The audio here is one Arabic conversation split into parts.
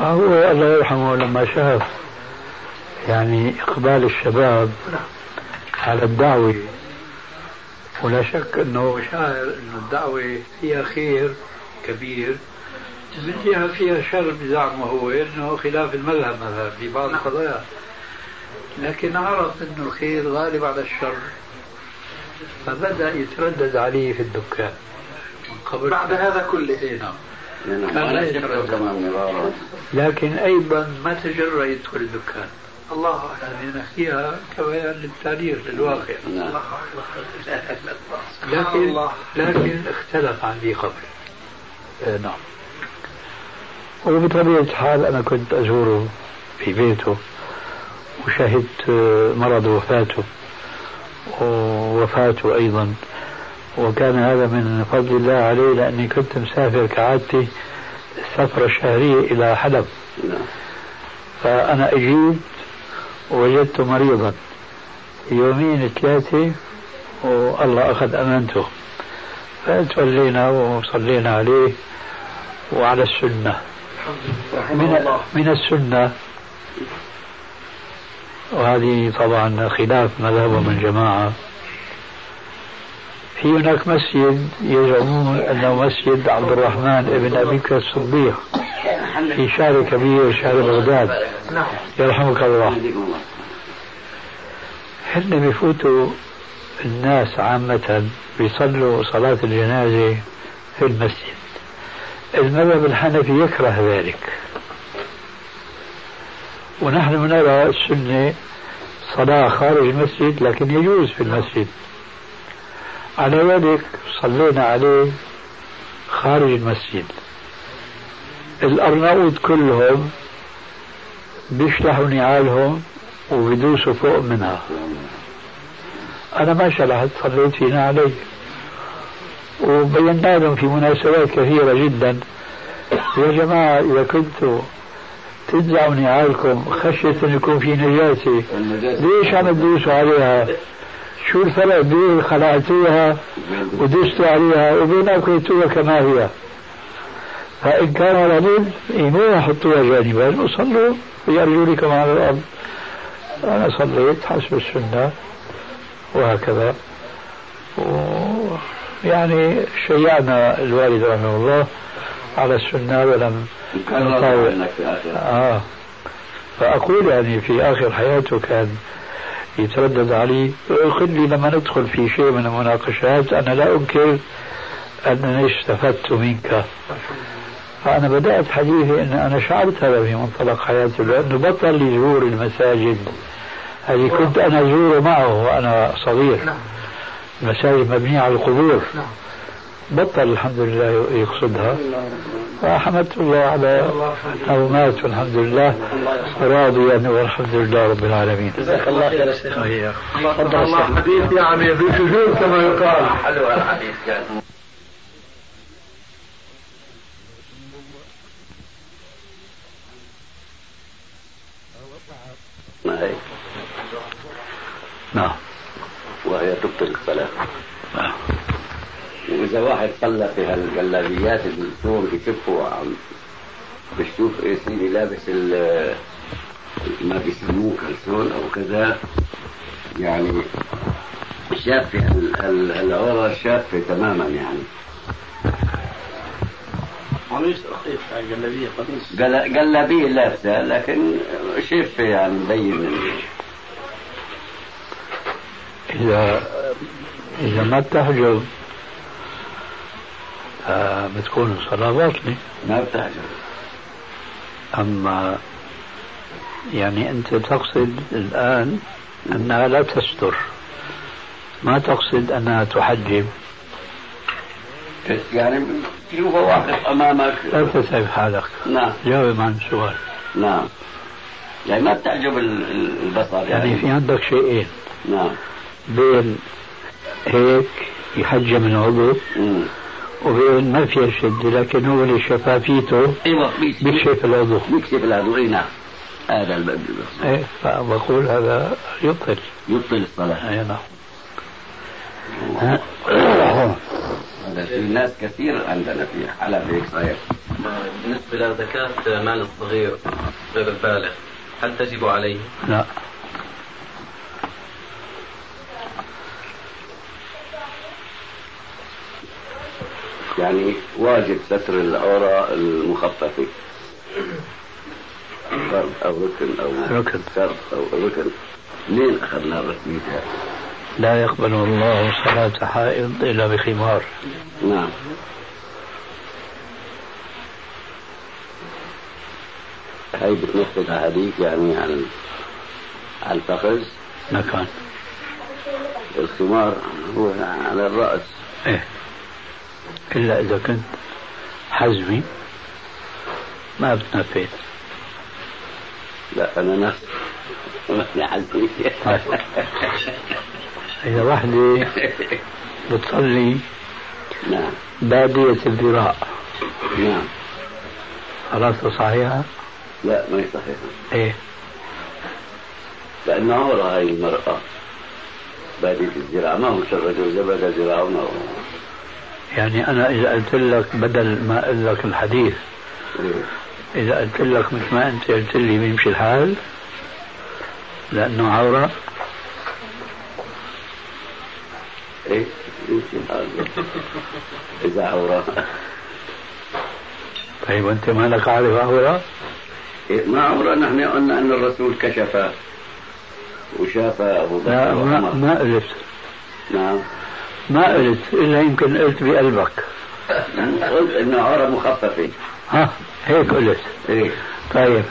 هو الله يرحمه لما شاف يعني إقبال الشباب على الدعوة. ولا شك أنه شاعر أن الدعوة فيها خير كبير. من جهة فيها شر بزعمه هو أنه خلاف المذهب مثلا في بعض القضايا. لكن عرف أنه الخير غالب على الشر. فبدأ يتردد عليه في الدكان. من قبل بعد هذا كله. إيه نعم. لكن أيضا ما تجرأ يدخل الدكان الله يعني نحكيها كبيان للتاريخ للواقع. لكن لكن اختلف عن ذي قبل. آه نعم. وبطبيعة الحال أنا كنت أزوره في بيته وشهدت مرض وفاته ووفاته أيضا. وكان هذا من فضل الله عليه لأني كنت مسافر كعادتي السفرة الشهرية إلى حلب فأنا أجيت ووجدته مريضا. يومين ثلاثة والله أخذ أمانته. فتولينا وصلينا عليه وعلى السنة. من, من السنة. وهذه طبعا خلاف مذهب من جماعة. في هناك مسجد يزعمون أنه مسجد عبد الرحمن بن أبي بكر الصديق. في شارع كبير شارع بغداد. يرحمك الله. هن بفوتوا الناس عامة بيصلوا صلاة الجنازة في المسجد؟ المذهب الحنفي يكره ذلك. ونحن نرى السنة صلاة خارج المسجد لكن يجوز في المسجد. على ذلك صلينا عليه خارج المسجد. الأرناؤوط كلهم بيشلحوا نعالهم وبيدوسوا فوق منها. أنا ما شلحت صليت في نعلي وبينا لهم في مناسبات كثيرة جدا. يا جماعة إذا كنتوا تنزعوا نعالكم خشية أن يكون في نجاسة ليش عم تدوسوا عليها؟ شو الفرق بين خلعتوها ودستوا عليها وبين كويتوها كما هي فإن كان بد إيموها حطوها جانبا وصلوا بأرجلكم على الأرض أنا صليت حسب السنة وهكذا و يعني شيعنا الوالد رحمه الله على السنة ولم نطاوع آه. فأقول يعني في آخر حياته كان يتردد علي ويقول لي لما ندخل في شيء من المناقشات أنا لا أنكر أنني استفدت منك. فأنا بدأت حديثي أن أنا شعرت هذا في منطلق حياتي لأنه بطل يزور المساجد. هذه كنت أنا أزور معه وأنا صغير. المساجد مبنية على القبور. بطل الحمد لله يقصدها. فحمدت الله على أو مات والحمد لله. راضيا والحمد لله رب العالمين. جزاك الله خير يا شيخ. تفضل الله حديث يعني بشجون كما يقال. حلو الحديث نعم. وهي تبطل الصلاة. نعم. وإذا واحد صلى في هالجلابيات اللي بيشوفوا عم بشوف إيه سيدي لابس ما بيسموه كلسون أو كذا يعني شافة العورة شافة تماما يعني. قميص رخيص جلابية قميص. جلابية لابسة لكن شفة يعني مبين. إذا إذا ما تحجب بتكون الصلاة باطلة ما بتحجب أما يعني أنت تقصد الآن أنها لا تستر. ما تقصد أنها تحجب. يعني تشوفه واقف أمامك. لا تتعب حالك؟ نعم. جاوب عن السؤال نعم. يعني ما بتعجب البصر يعني, يعني في عندك شيئين. نعم. بين هيك يحجم العضو وبين ما فيها شد لكن هو اللي شفافيته أيوه بيكشف العضو بيكشف العضو أي نعم. هذا الباب إيه فبقول هذا يبطل. يبطل الصلاة. اي نعم. هذا في ناس كثير عندنا في حلب هيك صحيح. بالنسبة لزكاة مال الصغير غير البالغ هل تجب عليه؟ لا. يعني واجب ستر العورة المخففة فرض أو ركن أو ركن. شرط أو ركن. منين أخذنا الرسمية لا يقبل الله صلاة حائض إلا بخمار. نعم. هاي بتنفذ أحاديث يعني عن على الفخذ. مكان الخمار هو على الرأس. إيه. إلا إذا كنت حزمي ما بتنفذ لا أنا نفس حزمي. إذا وحدة بتصلي نعم. بادية الذراع. نعم. خلاص صحيحة؟ لا ما هي صحيحة. إيه. لأن عورة هاي المرأة. بادية الذراع ما هو بدا ذراعه ما هو. يعني أنا إذا قلت لك بدل ما أقول لك الحديث إيه. إذا قلت لك مثل ما أنت قلت لي بيمشي الحال لأنه عورة إيه يمشي الحال إذا عورة طيب وأنت مالك عارف عورة؟ إيه ما عورة نحن قلنا أن الرسول كشف وشاف أبو بكر لا ما. ما قلت نعم ما قلت إلا يمكن قلت بقلبك. قلت أنه عورة مخففة. ها هيك قلت. إيه. طيب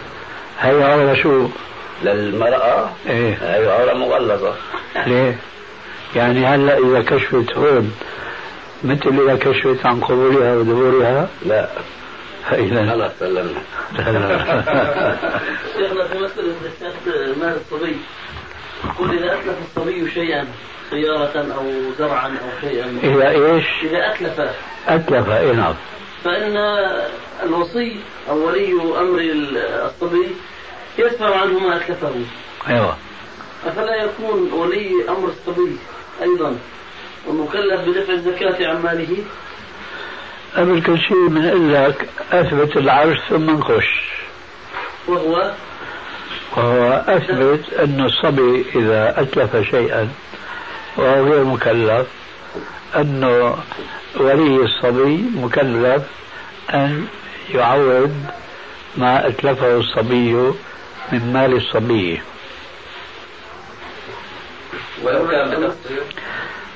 هي عورة شو؟ للمرأة؟ إيه. هي عورة مغلظة. ليه؟ يعني هلأ إذا كشفت هون مثل إذا كشفت عن قبورها ودبورها؟ لا. فإذا خلاص سلمنا. شيخنا في مسألة زكاة مال الصبي يقول إذا أتلف الصبي شيئا سيارة أو زرعا أو شيئا. إذا إيش؟ إذا أتلف. أتلف إيه نعم. فإن الوصي أو ولي أمر الصبي يدفع عنه ما أتلفه. أيوه. أفلا يكون ولي أمر الصبي أيضا ومكلف بدفع الزكاة عن ماله؟ قبل كل شيء بنقول لك أثبت العرش ثم نخش وهو وهو أثبت أن الصبي إذا أتلف شيئا وهو غير مكلف أنه ولي الصبي مكلف أن يعوض ما أتلفه الصبي من مال الصبي. ولو كان بنفسه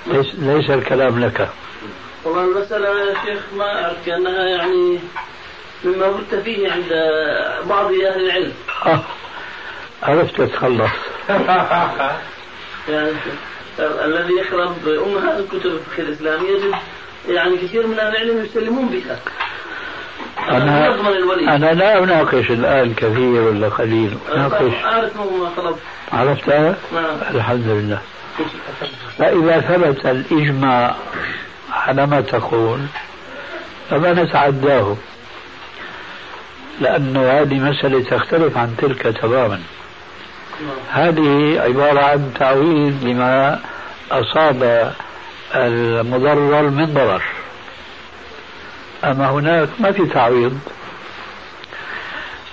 ليس, ليس الكلام لك. طبعا المسألة يا شيخ ما أعرف كأنها يعني مما قلت فيه عند بعض أهل العلم. عرفت تتخلص يعني الذي يقرأ أمهات الكتب الفقه الإسلامي يجد يعني كثير من أهل العلم يسلمون بها. أنا أنا لا أناقش الآن كثير ولا قليل. أناقش. أعرف ما طلب. عرفتها؟ نعم. الحمد لله. فإذا ثبت الإجماع على ما تقول فما نتعداه لأنه هذه مسألة تختلف عن تلك تماما. هذه عبارة عن تعويض لما أصاب المضرر من ضرر. أما هناك ما في تعويض.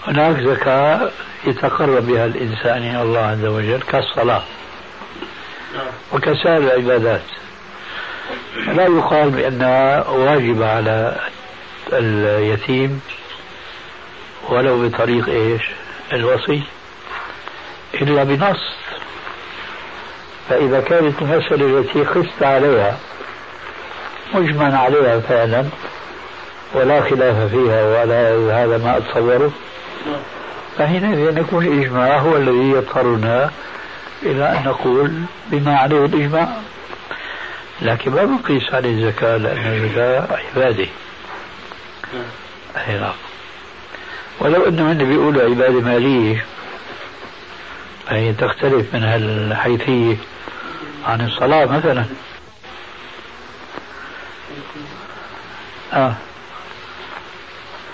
هناك زكاة يتقرب بها الإنسان إلى الله عز وجل كالصلاة وكسائر العبادات. لا يقال بأنها واجبة على اليتيم ولو بطريق إيش؟ الوصي. إلا بنص. فإذا كانت المسألة التي خست عليها مجمع عليها فعلا ولا خلاف فيها ولا هذا ما أتصوره فحينئذ يكون الإجماع هو الذي يضطرنا إلى أن نقول بما عليه الإجماع. لكن ما بنقيس عليه الزكاة لأن الزكاة عبادة. أي نعم ولو أنه هن بيقولوا عبادة مالية فهي تختلف من هالحيثية عن الصلاة مثلا. آه.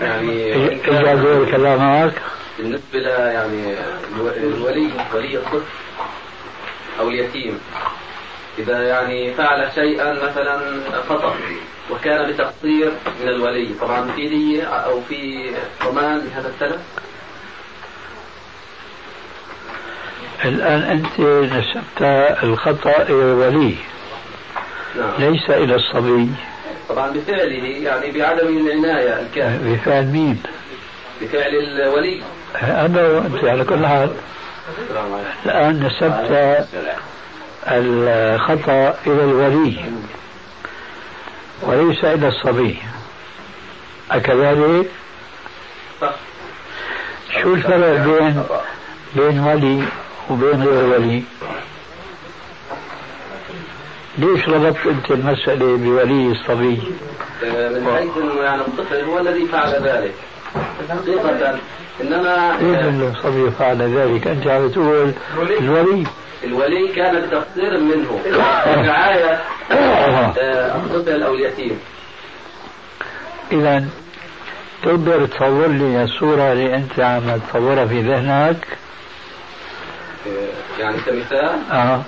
يعني الكلام معك. بالنسبة ل يعني الولي ولي الطفل أو اليتيم إذا يعني فعل شيئا مثلا خطأ وكان بتقصير من الولي. طبعا في دية أو في ضمان لهذا التلف الآن أنت نسبت الخطأ إلى الولي. نعم. ليس إلى الصبي. طبعا بفعله يعني بعدم العناية الكافية بفعل مين؟ بفعل الولي. هذا وأنت على كل حال. الآن نسبت الخطأ إلى الولي. وليس إلى الصبي. أكذلك؟ شو الفرق بين بين ولي وبين غير ولي؟ ليش ربطت أنت المسألة بولي الصبي؟ من حيث إنه يعني الطفل هو الذي فعل ذلك حقيقة إنما كيف الصبي فعل ذلك؟ أنت عم تقول الولي الولي كان بتقصير منه في رعاية آه، الطفل أو اليتيم إذا تقدر تصور لي الصورة اللي أنت عم تصورها في ذهنك؟ يعني كمثال آه.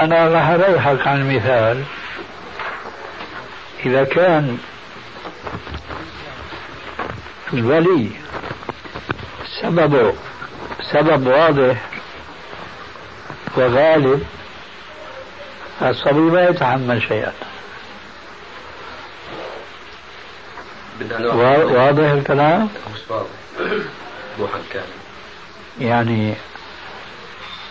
أنا راح أريحك عن المثال. إذا كان الولي سببه سبب واضح وغالب الصبي ما يتحمل شيئا. واضح الكلام؟ مش واضح. وضوحا كامل. يعني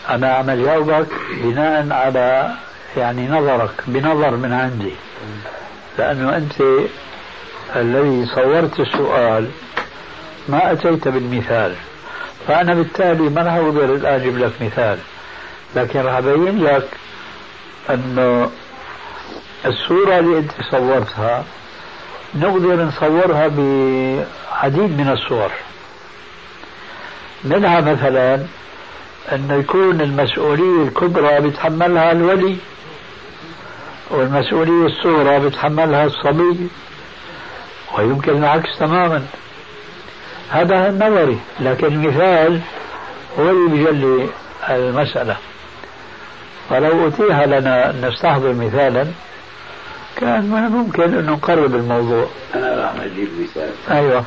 أنا عم جاوبك بناء على يعني نظرك بنظر من عندي. لأنه أنت الذي صورت السؤال ما أتيت بالمثال. فأنا بالتالي ما راح أقدر الآن أجيب لك مثال. لكن راح أبين لك أنه الصورة اللي أنت صورتها نقدر نصورها بعديد من الصور. منها مثلا أنه يكون المسؤولية الكبرى بيتحملها الولي والمسؤولية الصغرى بيتحملها الصبي ويمكن العكس تماما. هذا النظري لكن المثال هو اللي بيجلي المسألة. فلو أتيح لنا أن نستحضر مثالا. كان من الممكن أن نقرب الموضوع. أنا راح أجيب مثال أيوة.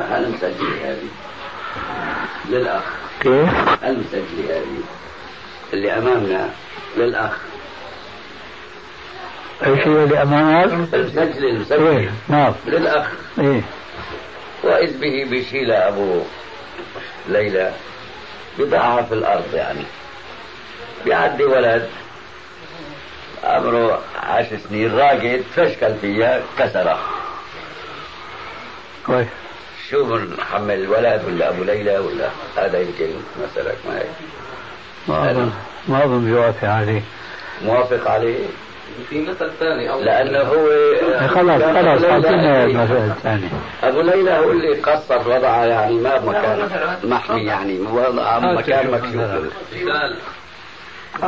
أنا مسجل هذه؟ للأخ. كيف؟ المسجل هذه؟ اللي أمامنا. للأخ. أي شيء اللي أمامك؟ المسجل المسجل؟ إيه نعم. للأخ. إيه. وإذ به بيشيل أبو ليلى بضعها في الأرض يعني. بيعدي ولد عمره عشر سنين راقد فشكل فيها كسرها كويس. شو بنحمل الولد ولا أبو ليلى ولا هذا يمكن مسألة ما هيك؟ ما أظن. ما أظن بيوافق عليه. موافق عليه؟ في مثل ثاني لأنه هو خلاص خلاص ليلى- أعطينا المثل الثاني. أبو ليلى هو اللي قصر وضعها يعني ما بمكان محمي يعني وضعها بمكان مكشوف.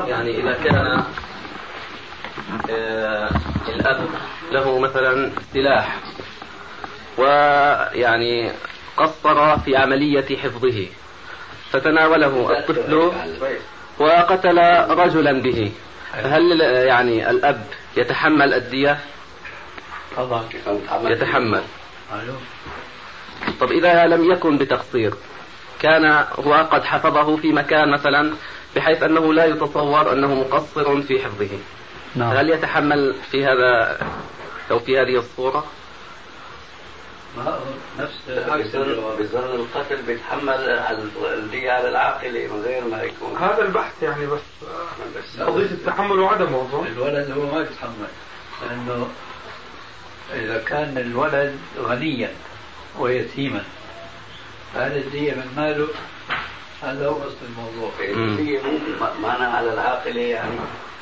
يعني إذا كان الأب له مثلا سلاح ويعني قصر في عملية حفظه فتناوله الطفل وقتل رجلا به. فهل يعني الأب يتحمل الدية؟ يتحمل. طب إذا لم يكن بتقصير كان هو قد حفظه في مكان مثلا بحيث أنه لا يتصور أنه مقصر في حفظه. نعم. هل يتحمل في هذا أو في هذه الصورة؟ بظن بظن القتل بيتحمل الدية على العاقلة من غير ما يكون. هذا البحث يعني بس. بس قضية التحمل وعدمه أظن الولد هو ما يتحمل. لأنه إذا كان الولد غنيا ويتيما فهذا الدية من ماله؟ هذا هو أصل الموضوع. الدية مو معناها على العاقلة يعني.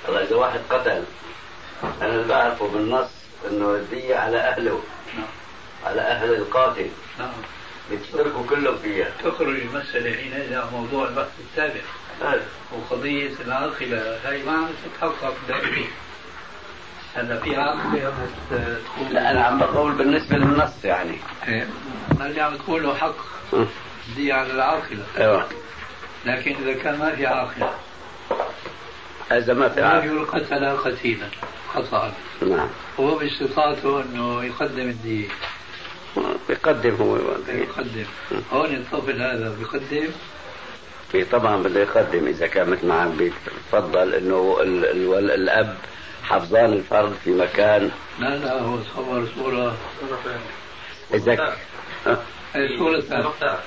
والله إذا واحد قتل أنا اللي بعرفه بالنص إنه الدية على أهله نعم. على أهل القاتل. نعم. بيشتركوا كلهم فيها. تخرج المسألة حينئذ عن موضوع البحث السابق. وقضية العاقلة هاي ما عم تتحقق دائما هلا في عاقلة تكون لا أنا عم بقول بالنسبة للنص يعني. إيه. اللي عم تقوله حق دي على العاقلة أيوه. لكن إذا كان ما في عاقلة إذا ما في عاقل رجل قتل قتيلا خطأ. نعم. هو باستطاعته أنه يقدم الدية بيقدم هو. يقدم. هون الطفل هذا بيقدم؟ في طبعا بده يقدم إذا كان مثل ما عم بيتفضل إنه ال- ال- الأب حفظان الفرد في مكان. لا لا هو صور صورة. إذا؟ الصورة الثانية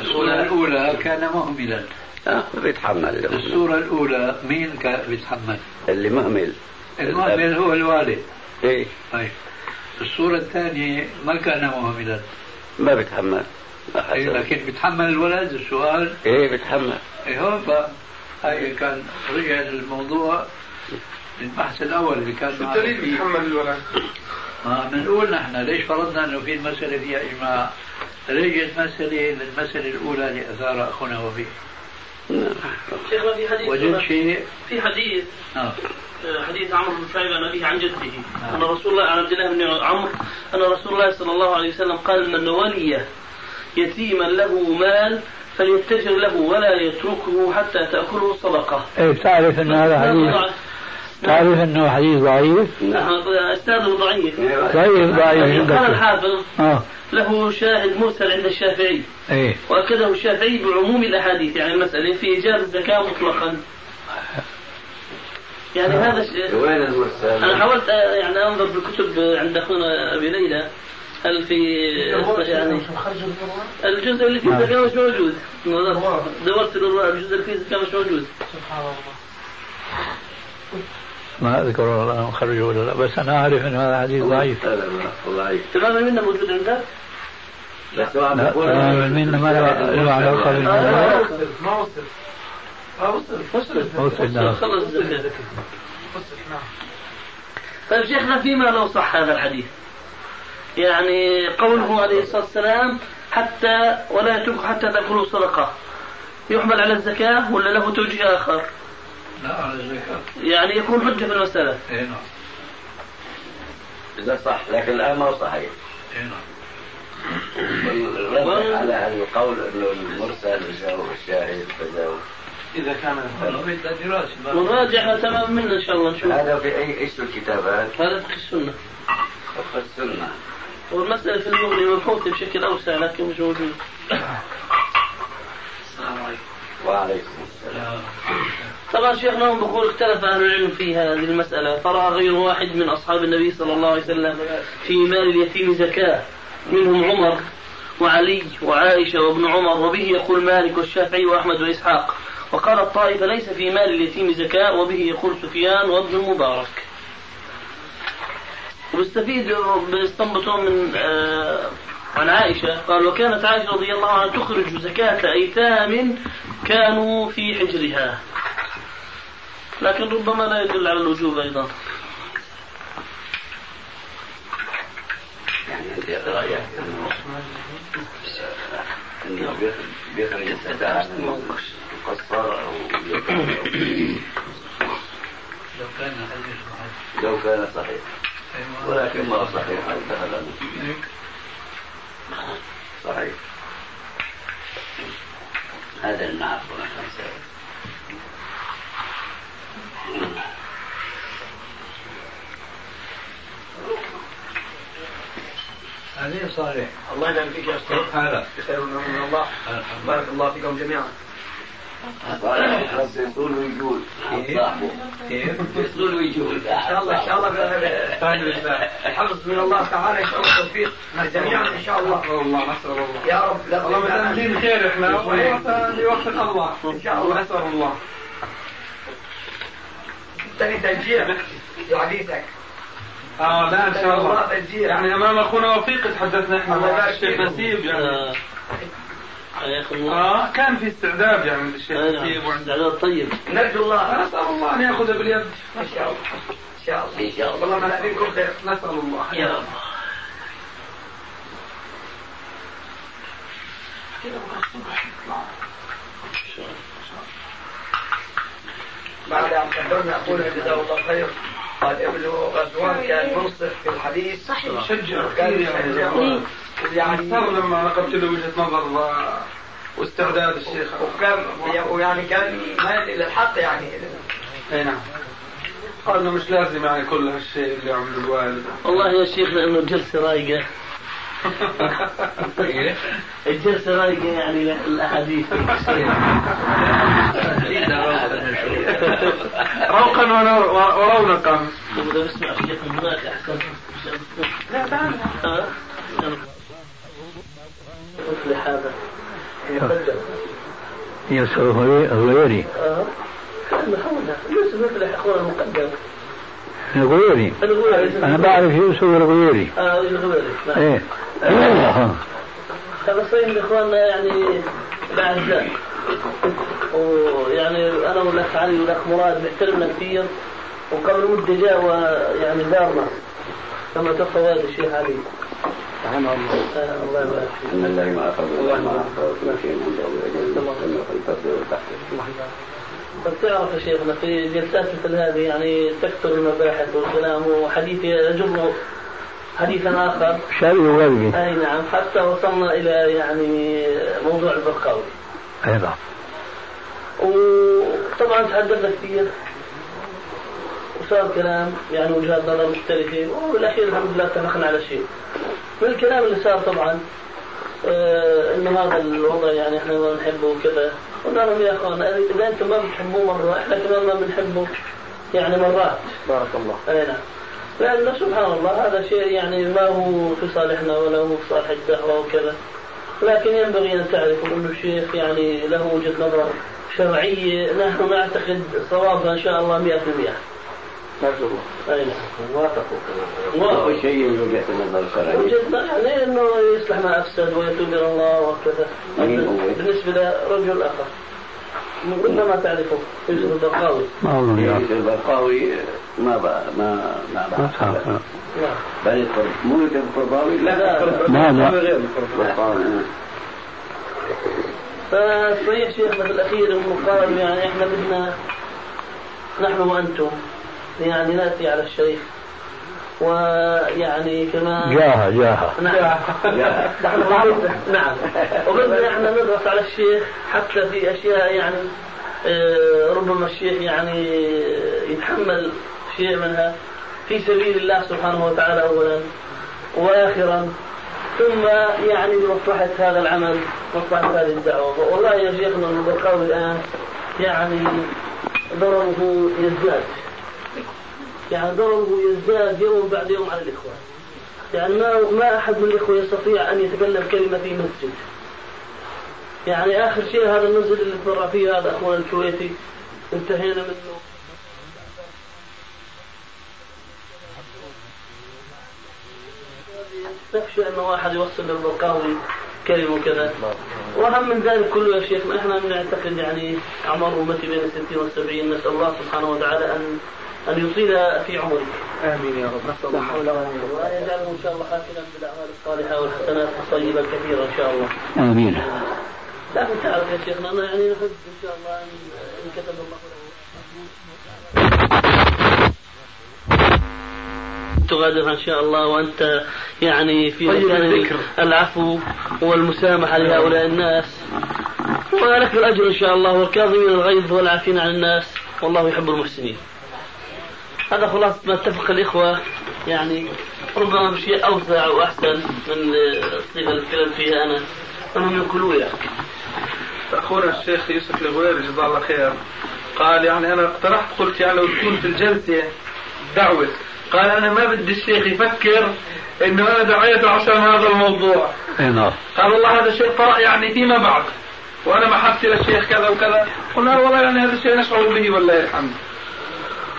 الصورة الأولى كان مهملا. ها بيتحمل. الصورة الأولى مين كان بيتحمل؟ اللي مهمل المهمل هو الوالد. إيه. طيب. الصورة الثانية ما كان مهملا. ما بيتحمل. ما إيه. لكن بيتحمل الولد السؤال. إيه بيتحمل. إيه هون بقى هاي كان رجع الموضوع للبحث الأول اللي كان معنا الدليل. بيتحمل الولد؟ ما بنقول نحن ليش فرضنا إنه في المسألة فيها إجماع؟ ليش مسألة المسألة الأولى اللي أثار أخونا وفيه شيخنا في حديث وجد شيء في حديث آه. حديث عمرو بن شعيب عن أبيه عن جده أن رسول الله عن عبد الله بن عمرو أن رسول الله صلى الله عليه وسلم قال من ولي يتيما له مال فليتجر له ولا يتركه حتى تأكله الصدقة إيه بتعرف أنه هذا حديث تعرف أنه حديث ضعيف؟ أستاذه ضعيف. ضعيف ضعيف قال الحافظ آه. له شاهد مرسل عند الشافعي. إيه. وأكده الشافعي بعموم الأحاديث يعني المسألة في إيجاب الزكاة مطلقا. يعني هذا الشيء وين المرسل؟ أنا حاولت آه، يعني أنظر في الكتب آه، عند أخونا أبي ليلى. هل في يعني الجزء اللي فيه الزكاة مش موجود؟ دورت الجزء اللي فيه الزكاة مش موجود. ما أذكر والله خرجه ولا لا بس أنا أعرف أن هذا حديث ضعيف. لا لا ضعيف تماما منا موجود عندك؟ لا تماما منا ما له له علاقة بالموضوع ما وصل ما وصل وصل وصل، نعم. خلص نعم. طيب شيخنا فيما لو صح هذا الحديث؟ يعني قوله عليه الصلاة والسلام حتى ولا يترك حتى تأكلوا صدقة. يحمل على الزكاة ولا له توجيه آخر؟ لا على الزكاة يعني يكون حجة في المسألة. إيه نعم. إذا صح لكن الآن ما هو صحيح. إيه نعم. على القول إنه المرسل جاءه الشاهد فجاءه إذا كان ونراجعها تمام منا إن شاء الله نشوف. هذا في أي إيش الكتابات؟ هذا فقه السنة. فقه السنة. والمسألة في المغني مبحوثة بشكل أوسع لكن مش موجود. وعليكم السلام. طبعا شيخنا هم بقول اختلف أهل العلم في هذه المسألة؟ فرأى غير واحد من أصحاب النبي صلى الله عليه وسلم في مال اليتيم زكاة. منهم عمر وعلي وعائشة وابن عمر وبه يقول مالك والشافعي وأحمد وإسحاق. وقال الطائفة ليس في مال اليتيم زكاة. وبه يقول سفيان وابن المبارك وبيستفيد بيستنبطون من آه عن عائشة قال وكانت عائشة رضي الله عنها تخرج زكاة أيتام كانوا في حجرها. لكن ربما لا يدل على الوجوب أيضا. يعني بيخ- بيخرج أو لو كان لو كان صحيح. ولكن ما صحيح. صحيح. هذا سوا. هذه صالح. الله يبارك فيك يا أستاذ. هلا بخير من الله. بارك الله فيكم جميعا. يقول ويقول صاحبه كيف؟ يقول ويقول إن شاء الله ان شاء الله الحفظ من الله تعالى ان شاء الله التوفيق جميعا ان شاء الله الله نسأل الله يا رب لا والله متأملين خير إحنا ويوفق الله ان شاء الله نسأل الله تاني تشجيع لحديثك آه لا ان شاء الله يعني أمام أخونا وفيق تحدثنا إحنا الشيخ. نسيب يعني آه كان في استعداد يعني للشيخ نعم. استعداد طيب. نرجو الله نسأل الله أن يأخذ باليد. ان شاء الله ان شاء الله ان شاء الله. والله ما نأذنكم خير. نسأل الله. يا الله بعد أن كبرنا أقول جزاه الله خير قال ابن غزوان كان منصف في الحديث. صحيح. كان يشجع. يعني لما نقلت له وجهة نظر واستعداد الشيخ. وكان ويعني كان مايل إلى الحق يعني. أي نعم. قال إنه مش لازم يعني كل هالشيء اللي عمله الوالد والله يا شيخ لأنه جلسه رايقة. الجلسة رايقة يعني الاحاديث روقا ونور- ورونقا. بسمع الشيخ من هناك احسن لا تعال. آه. مثل هذا. يوسف الغيوري آه. مثل اخونا المقدم الغويري أنا بعرف يوسف الغيوري. آه الغويري نعم. صحيح من إخواننا يعني الاعزاء ويعني أنا والاخ علي والاخ مراد بيحترمنا كثير وقبل مده جاء ويعني زارنا لما توفى والد الشيخ علي. رحمه الله آه الله الله ما تعرف يا شيخنا في جلسات مثل هذه يعني تكثر المباحث والكلام وحديث يجر حديثا اخر شرقي وغربي اي نعم حتى وصلنا إلى يعني موضوع البرقاوي أي نعم وطبعا تحدثنا كثير وصار كلام يعني وجهات نظر مختلفة وبالأخير الحمد لله اتفقنا على شيء. من الكلام اللي صار طبعا آه إنه هذا الوضع يعني إحنا ما بنحبه وكذا. قلنا لهم يا اخوانا اذا أنتم ما بتحبوه مرة إحنا كمان ما بنحبه يعني مرات. بارك الله. أي نعم. لأنه سبحان الله هذا شيء يعني ما هو في صالحنا ولا هو في صالح الدعوة وكذا. لكن ينبغي أن تعرفوا إنه الشيخ يعني له وجهة نظر شرعية نحن نعتقد صوابها إن شاء الله 100% نرجو الله أي نعم. وافقوا كمان اول شيء من وجهه النظر الشرعيه نظر يعني إنه يصلح ما أفسد ويتوب إلى الله وكذا؟ بالنسبة لرجل آخر. ربما تعرفه يوسف البرقاوي. ما يوسف البرقاوي ما بقى ما ما ما بعرف. تعرف. نعم. القرب مو يوسف القرباوي لا، لا. ما لا غير فصحيح شيخنا في الأخير أنه قال يعني إحنا بدنا نحن وأنتم. يعني نأتي على الشيخ ويعني كمان جاها جاها. نعم. نحن نعم. وبدنا إحنا ندرس على الشيخ حتى في أشياء يعني آه، ربما الشيخ يعني يتحمل شيء منها. في سبيل الله سبحانه وتعالى اولا واخرا. ثم يعني لمصلحة هذا العمل مصلحة هذه الدعوة. والله يا شيخنا البرقاوي الآن يعني ضرره يزداد. يعني يزداد يوم بعد يوم على الإخوان يعني ما ما أحد من الإخوة يستطيع أن يتكلم كلمة في مسجد. يعني آخر شيء هذا المسجد اللي تبرع فيه هذا أخونا الكويتي. انتهينا منه. نخشى أن واحد يوصل للبرقاوي كلمة وكذا. وأهم من ذلك كله يا شيخنا إحنا نعتقد يعني أعمار أمتي بين الستين والسبعين نسأل الله سبحانه وتعالى أن أن يطيل في عمرك. آمين يا رب. نسأل الله حول ولا قوه وأن يجعله إن شاء الله حافلا بالأعمال الصالحة والحسنات الطيبة الكثيرة إن شاء الله. آمين. لكن تعرف يا شيخنا أنا يعني نحب إن شاء الله أن إن كتب الله له. تغادر إن شاء الله وأنت يعني في طيب مكان. العفو والمسامحة لهؤلاء الناس. ولك الأجر إن شاء الله والكاظمين الغيظ والعافين عن الناس. والله يحب المحسنين. هذا خلاص ما اتفق الإخوة. يعني ربما بشيء أوسع وأحسن من الصيغه اللي اتكلم فيها أنا انهم ينقلوا يعني. أخونا الشيخ يوسف الغويري جزاه الله خير قال يعني أنا اقترحت قلت يعني لو تكون في الجلسة دعوة. قال أنا ما بدي الشيخ يفكر إنه أنا دعيته عشان هذا الموضوع. أي نعم. قال والله هذا الشيء طرأ يعني فيما بعد. وأنا محبتي للشيخ كذا وكذا. قلنا له والله يعني هذا الشيء نشعر به والله الحمد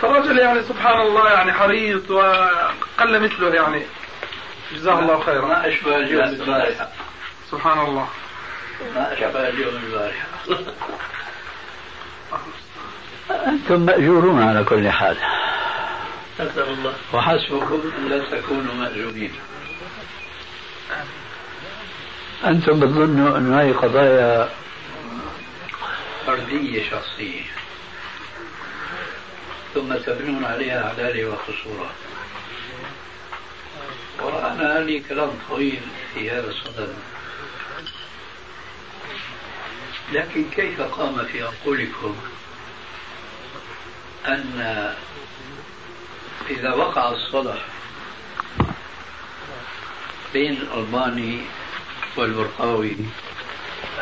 فالرجل يعني سبحان الله يعني حريص وقل مثله يعني. جزاه الله خيرا. ما أشبه اليوم البارحة. سبحان الله. ما أشبه اليوم البارحة. أنتم مأجورون على كل حال. اسال الله. وحسبكم أن لا تكونوا مأجورين. أنتم بتظنوا أن هذه قضايا فردية شخصية. ثم تبنون عليها عدالة وخصورة وأنا لي كلام طويل في هذا الصدد. لكن كيف قام في عقولكم أن إذا وقع الصلح بين الألباني والبرقاوي؟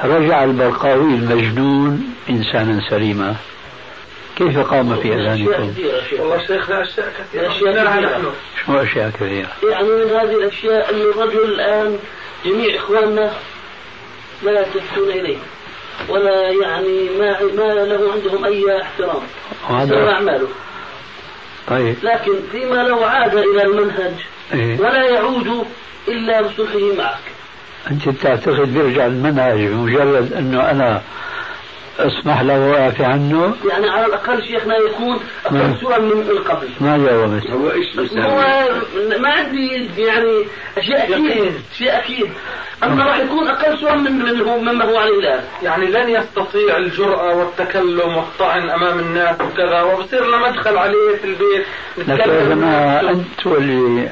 رجع البرقاوي المجنون إنسانا سليما. كيف قام في أذهانكم؟ والله شيخنا أشياء كثيرة. أشياء شو أشياء كثيرة؟ يعني من هذه الأشياء أن الرجل الآن جميع إخواننا لا يلتفتون إليه ولا يعني ما ما له عندهم أي احترام وهذا أعماله. طيب. لكن فيما لو عاد إلى المنهج إيه؟ ولا يعود إلا بصلحه معك. أنت بتعتقد بيرجع المنهج بمجرد أنه أنا اسمح له وأعفي عنه. يعني على الأقل شيخنا يكون أقل نعم. سوءا من قبل ما جاوبت هو إيش هو؟ ما عندي يعني أشياء أكيد اشياء أكيد. أما راح يكون أقل سوءا من من هو مما هو عليه الآن. يعني لن يستطيع الجرأة والتكلم والطعن أمام الناس وكذا وبصير له مدخل عليه في البيت. لكن يا جماعة أنتم اللي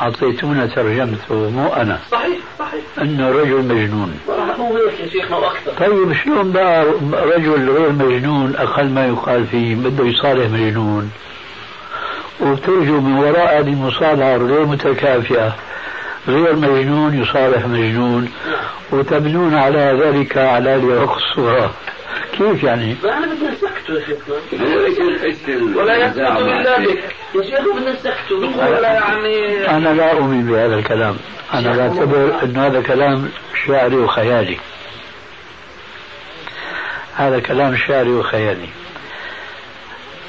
أعطيتونا ترجمته مو أنا. صحيح صحيح. أنه رجل مجنون. هو هيك يا شيخنا وأكثر طيب شلون بقى رجل غير مجنون أقل ما يقال فيه؟ بده يصالح مجنون. وترجو من وراء هذه المصالحة غير متكافئة. غير مجنون يصالح مجنون. وتبنون على ذلك على الصورة كيف يعني؟ فاحنا بدنا نسكته يا شيخنا. ولا يسكت بك. يا شيخنا بدنا نسكته ولا يعني أنا لا أؤمن بهذا الكلام. أنا بعتبر أن هذا كلام شعري وخيالي. هذا كلام شعري وخيالي.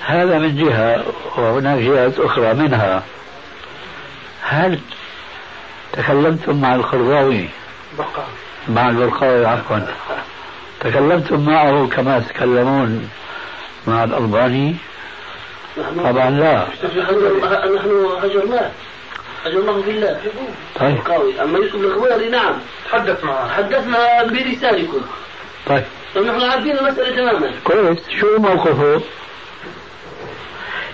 هذا من جهة وهناك جهات أخرى منها. هل تكلمتم مع القرضاوي؟ مع البرقاوي عفوا. تكلمتم معه كما تتكلمون مع الألباني؟ نحن طبعا لا. نحن نحن هجرناه هجرناه بالله. طيب. قوي أما يوسف الغواري نعم. تحدث معه حدثنا بلسانكم. طيب. فنحن عارفين المسألة تماما. كويس. شو موقفه؟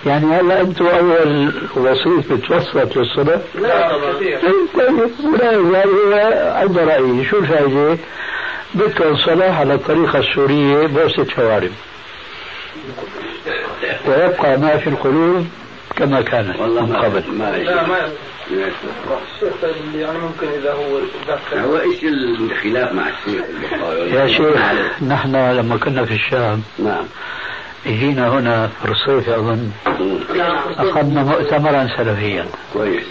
يعني هلا أنتم أول وسيط بتوسط للصلح لا. طبعا. كثير طيب يعني هو عنده رأي. شو الفائدة؟ بدكم صلاح على الطريقة السورية بوسط شوارب. ويبقى ما في القلوب كما كانت والله من ما قبل. ما لا ما يعني ممكن إذا هو هو إيش الخلاف مع الشيخ؟ يا شيخ نحن لما كنا في الشام نعم. اجينا هنا في الصيف أظن. نعم. أخذنا مؤتمرا سلفيا. كويس.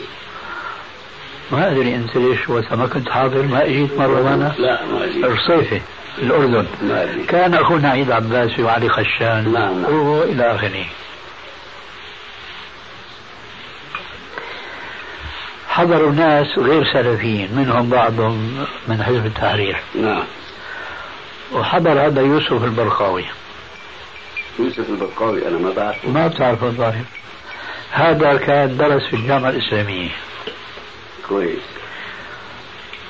ما أدري أنت ليش وقت ما كنت حاضر ما اجيت مرة معنا لا ما اجيت الصيفي الأردن. ما كان أخونا عيد عباسي وعلي خشان نعم،. وإلى آخره. حضروا ناس غير سلفيين منهم بعضهم من حزب التحرير. نعم. وحضر هذا يوسف البرقاوي. يوسف البرقاوي أنا ما بعرفه. ما بتعرفه الظاهر. هذا كان درس في الجامعة الإسلامية. كويس.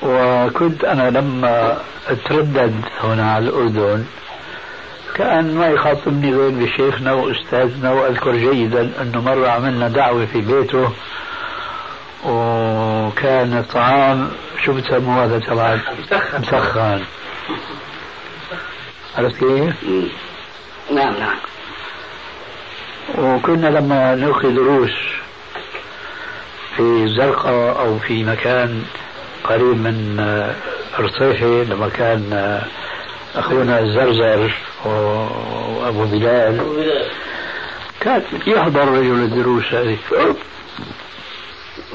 وكنت أنا لما أتردد هنا على الأردن كأن ما يخاطبني غير بشيخنا وأستاذنا وأذكر جيدا أنه مرة عملنا دعوة في بيته وكان الطعام شو بتسموه هذا تبع مسخن. مسخن. عرفت كيف؟ نعم نعم. وكنا لما نلقي دروس في زرقاء أو في مكان قريب من آه، رصيفة لما كان آه، أخونا الزرزر وأبو بلال. كان يحضر رجل الدروس هذه.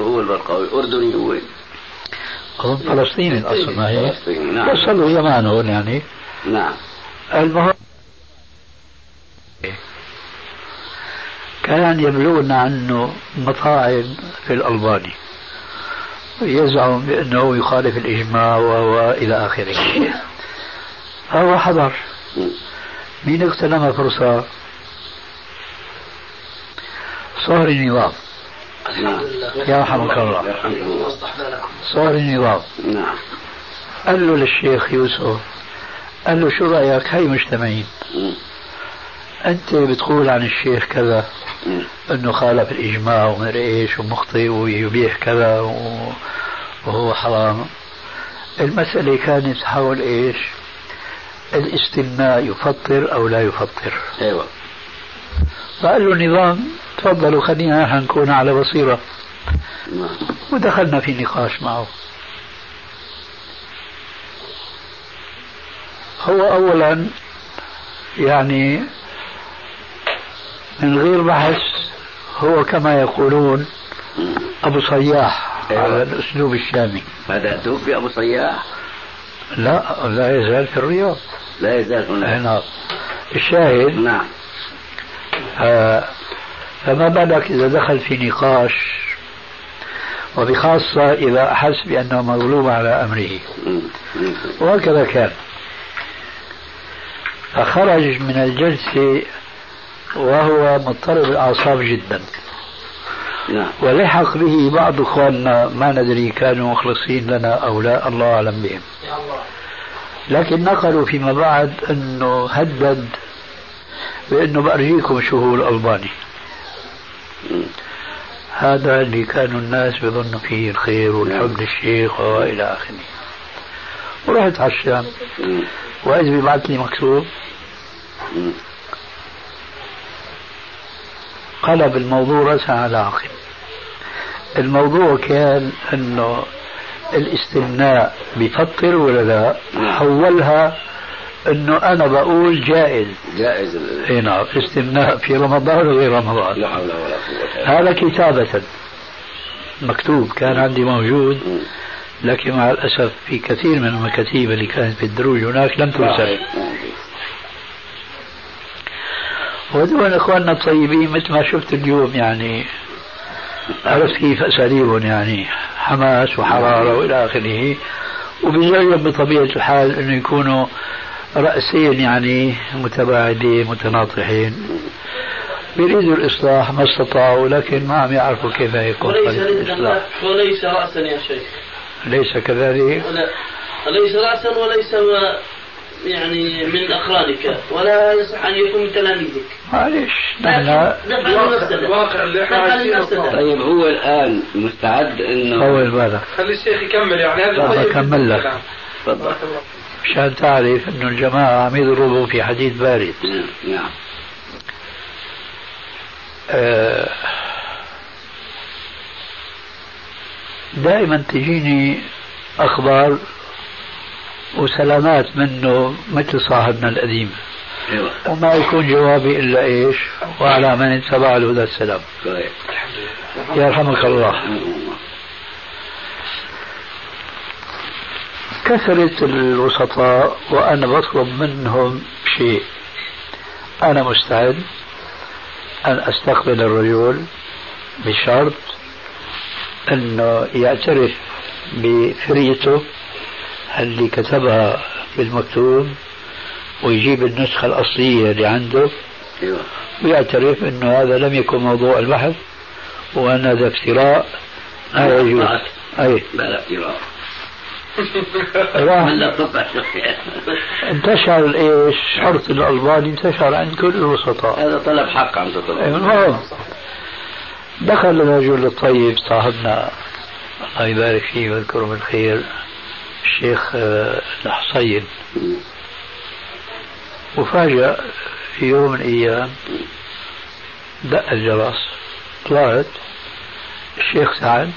هو البرقاوي. أردني هو. أظن فلسطيني الأصل ما هي فلسطيني نعم. بس له زمان هون يعني. نعم. المهم كان يبلغنا عنه مطاعم في الألباني. يزعم بأنه يخالف الإجماع و- وإلى آخره. فهو حضر. مين اغتنم فرصة؟ صهر النظام. يرحمك الله. صهر النظام. نعم. قال له للشيخ يوسف قال له شو رأيك؟ هاي مجتمعين. أنت بتقول عن الشيخ كذا إنه خالف الإجماع ومدري إيش ومخطئ ويبيح كذا وهو حرام. المسألة كانت حول إيش؟ الاستثناء يفطر أو لا يفطر. أيوه. فقال له النظام تفضلوا خلينا نحن نكون على بصيرة. نعم. ودخلنا في نقاش معه. هو أولا يعني من غير بحث هو كما يقولون أبو صياح أيوة. على الأسلوب الشامي. بدأتوا في أبو صياح؟ لا لا يزال في الرياض. لا يزال هناك. نعم. الشاهد نعم. آه، فما بالك إذا دخل في نقاش وبخاصة إذا أحس بأنه مغلوب على أمره. وهكذا كان. فخرج من الجلسة وهو مضطرب الأعصاب جدا. نعم. ولحق به بعض إخواننا ما ندري كانوا مخلصين لنا أو لا الله أعلم بهم. لكن نقلوا فيما بعد أنه هدد بأنه بأرجيكم شو هو الألباني. هذا اللي كانوا الناس بظنوا فيه الخير والحب للشيخ وإلى آخره. ورحت على الشام. مم. وإذ بيبعث لي مكتوب. مم. قلب الموضوع رأسا على عقب الموضوع كان إنه الاستثناء بفطر ولا لا. حولها إنه أنا بقول جائز. جائز. إي نعم استثناء في رمضان وغير رمضان. لا حول ولا إلا هذا كتابة مكتوب كان عندي موجود. لكن مع الأسف في كثير من المكاتيب اللي كانت في الدروج هناك لم ترسل. وهذول إخواننا الطيبين مثل ما شفت اليوم يعني. عرفت كيف أساليبهم يعني. حماس وحرارة وإلى آخره. وبجرب بطبيعة الحال إنه يكونوا رأسين يعني متباعدين متناطحين. بيريدوا الإصلاح ما استطاعوا لكن ما عم يعرفوا كيف يكون وليس الإصلاح. وليس رأسا يا شيخ. ليس كذلك؟ ولا ليس رأسا وليس ما يعني من أقرانك ولا يصح أن يكون من تلاميذك. معلش نحن دفع الواقع اللي إحنا عايشينه. طيب هو الآن مستعد إنه طول بالك خلي الشيخ يكمل يعني. هذا طب طيب. أكمل لك. الكلام. تفضل. مشان تعرف إنه الجماعة عم يضربوا في حديد بارد. نعم نعم. آه، دائما تجيني أخبار وسلامات منه مثل صاحبنا القديم أيوه. وما يكون جوابي إلا إيش؟ وعلى من اتبع الهدى السلام. كويس يرحمك الله. كثرة الوسطاء وأنا بطلب منهم شيء. أنا مستعد أن أستقبل الرجل بشرط أنه يعترف بفريته اللي كتبها في المكتوب ويجيب النسخة الأصلية اللي عنده. أيوه. ويعترف أنه هذا لم يكن موضوع البحث وأن هذا افتراء. لا يجوز. أي. بلا افتراء. انتشر إيش؟ شرط الألباني انتشر عند كل الوسطاء. هذا طلب حق عم تطلب. المهم دخل الرجل الطيب صاحبنا. الله يبارك فيه ويذكره بالخير. الشيخ آه، الحصين. وفاجأ في يوم من الأيام دق الجرس طلعت الشيخ سعد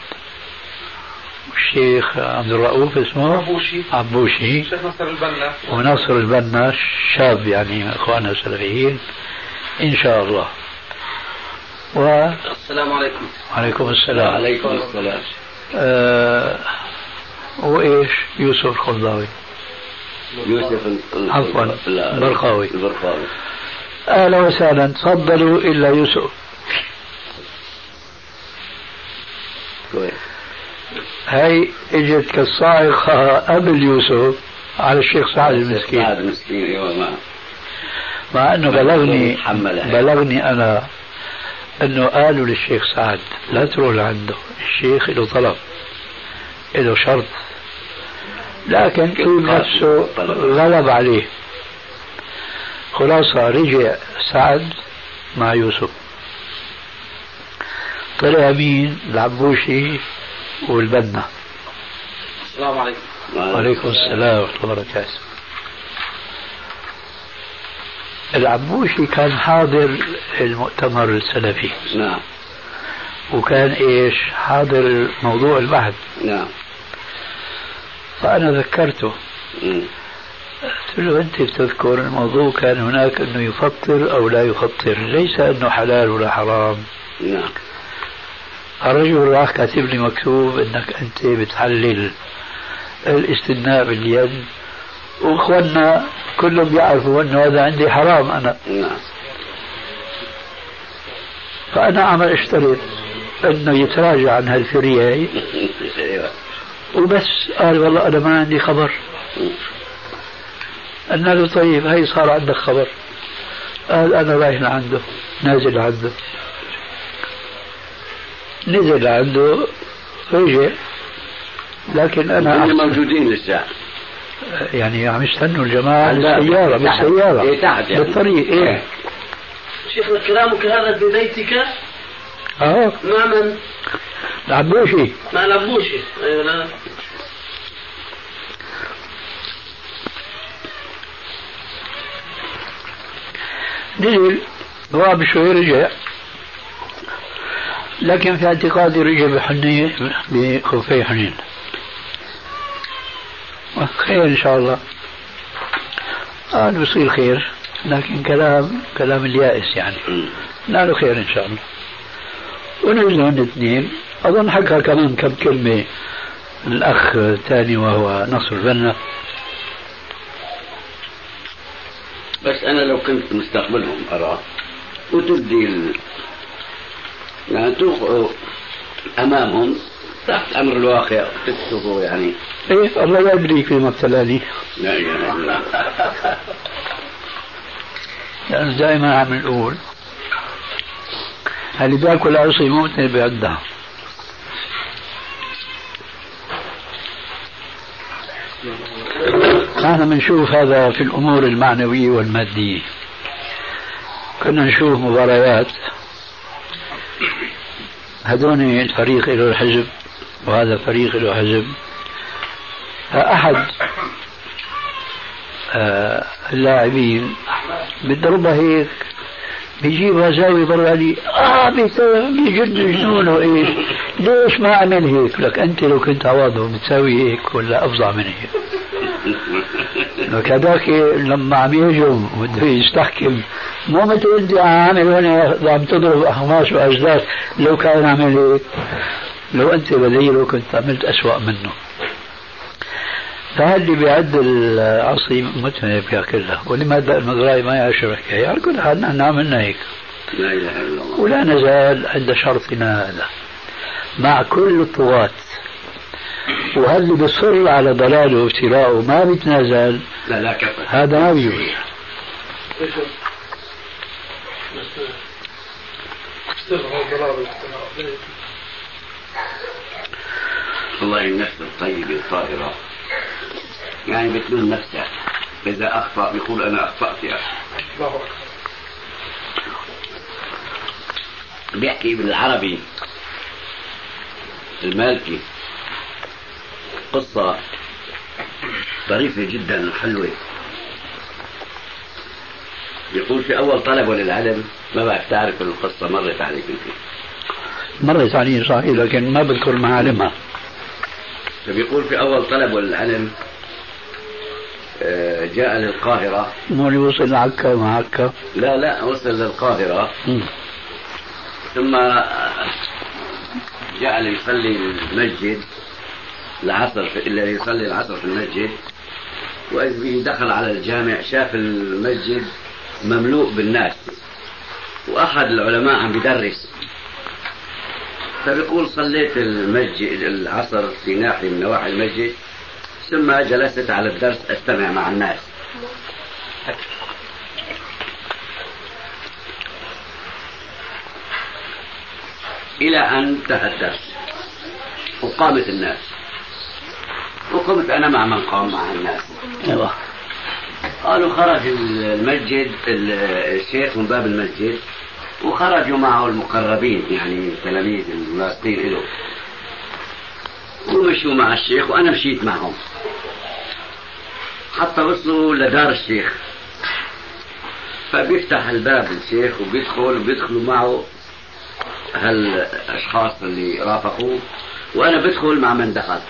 والشيخ عبد الرؤوف اسمه عبوشي. عبوشي. الشيخ نصر البنا. وناصر البنا شاب يعني من إخواننا السلفيين إن شاء الله. السلام عليكم. وعليكم السلام. عليكم السلام. آه وايش يوسف الخضاوي يوسف عفواً، البرقاوي. البرقاوي. أهلا وسهلا. تفضلوا إلا يوسف. كويس. هاي إجت كالصاعقة قبل يوسف على الشيخ سعد المسكين. سعد المسكين أيوه مع أنه بلغني. بلغني أنا أنه قالوا للشيخ سعد. لا تروح لعنده. الشيخ له طلب. له شرط. لكن طيب نفسه غلب عليه. خلاصة رجع سعد مع يوسف. طلع مين العبوشي والبنا. السلام عليكم. وعليكم السلام ورحمة الله وبركاته. العبوشي كان حاضر المؤتمر السلفي. نعم. وكان إيش؟ حاضر موضوع البحث. نعم. فأنا ذكرته. قلت له أنت بتذكر الموضوع كان هناك أنه يفطر أو لا يفطر ليس أنه حلال ولا حرام. نعم. الرجل راح كاتب لي مكتوب أنك أنت بتحلل الاستثناء باليد وإخواننا كلهم بيعرفوا أنه هذا عندي حرام أنا. نعم. فأنا عمل اشترط أنه يتراجع عن هالفرية. هي أيوه. وبس. قال والله أنا ما عندي خبر. قلنا له طيب هي صار عندك خبر. قال أنا رايح لعنده. نازل عنده. نزل عنده. رجع. لكن أنا هم أحسن. موجودين لسه. يعني عم يستنوا بالسياره تحت. بالسياره إيه، تحت يعني. بالطريق إيه. شيخنا كلامك هذا في بيتك آه. مع من؟ العبوشي مع الأبوشي أيوة لا. نزل هو بشوي رجع لكن في اعتقادي رجع بحنية بخفي حنين. خير إن شاء الله. قال بصير خير لكن كلام كلام اليائس يعني. له خير إن شاء الله. ونزلوا الاثنين اظن حكى كمان كم كلمة. الأخ الثاني وهو نصر البنا بس أنا لو كنت مستقبلهم أرى وتبدي ال... يعني توقعوا أمامهم تحت أمر الواقع تكتبوا يعني. إيه الله يبريك فيما ابتلاني لا إله إلا الله. لأن دائما عم نقول اللي بياكل عصي ممكن بيعدها نحن بنشوف هذا في الأمور المعنوية والمادية. كنا نشوف مباريات. هذون الفريق له الحزب وهذا فريق له حزب. فأحد آه، اللاعبين بيضربها هيك. بيجيبها زاوية برا لي آه بيجن جنونه إيش؟ ليش ما عمل هيك؟ لك أنت لو كنت عوضه بتساوي هيك ولا أفظع من هيك؟ لك هذاك لما عم يهجم وبده يستحكم. مو مثل انت عامل هون عم تضرب اخماس واجداث لو كان عامل هيك. لو أنت بديله كنت عملت أسوأ منه. فهل اللي بيعد العصي متعب ياكلها ولماذا المزرعي ما يعشر حكاية على كل حال نحن عملنا هيك لا إله إلا الله. ولا نزال عند شرطنا هذا. مع كل الطغاة وهل اللي بيصر على ضلاله وابتلاءه ما بيتنازل لا لا كفى. هذا ما بيجوز. والله النفس الطيبة الطاهرة يعني بتلوم نفسها إذا أخطأ بيقول أنا أخطأت يا أخي. بيحكي بالعربي المالكي قصة ظريفة جدا وحلوة. يقول في أول طلبه للعلم ما بعرف تعرف القصة مرت عليك يمكن. مرت علي صحيح لكن ما بذكر معالمها. فبيقول في أول طلبه للعلم جاء للقاهرة. اللي وصل لعكا مع عكا. لا لا وصل للقاهرة. ثم جاء ليصلي المسجد العصر في اللي يصلي العصر في المسجد. وإذ به دخل على الجامع شاف المسجد مملوء بالناس. وأحد العلماء عم بيدرس فبيقول صليت المسجد العصر في ناحية من نواحي المسجد. ثم جلست على الدرس أستمع مع الناس. إلى أن انتهى الدرس. وقامت الناس. وقمت أنا مع من قام مع الناس. قالوا خرج المسجد الشيخ من باب المسجد وخرجوا معه المقربين يعني تلاميذ الملاصقين له. ومشوا مع الشيخ وأنا مشيت معهم. حتى وصلوا لدار الشيخ. فبيفتح الباب الشيخ وبيدخل وبيدخلوا معه هالأشخاص اللي رافقوه. وأنا بدخل مع من دخل.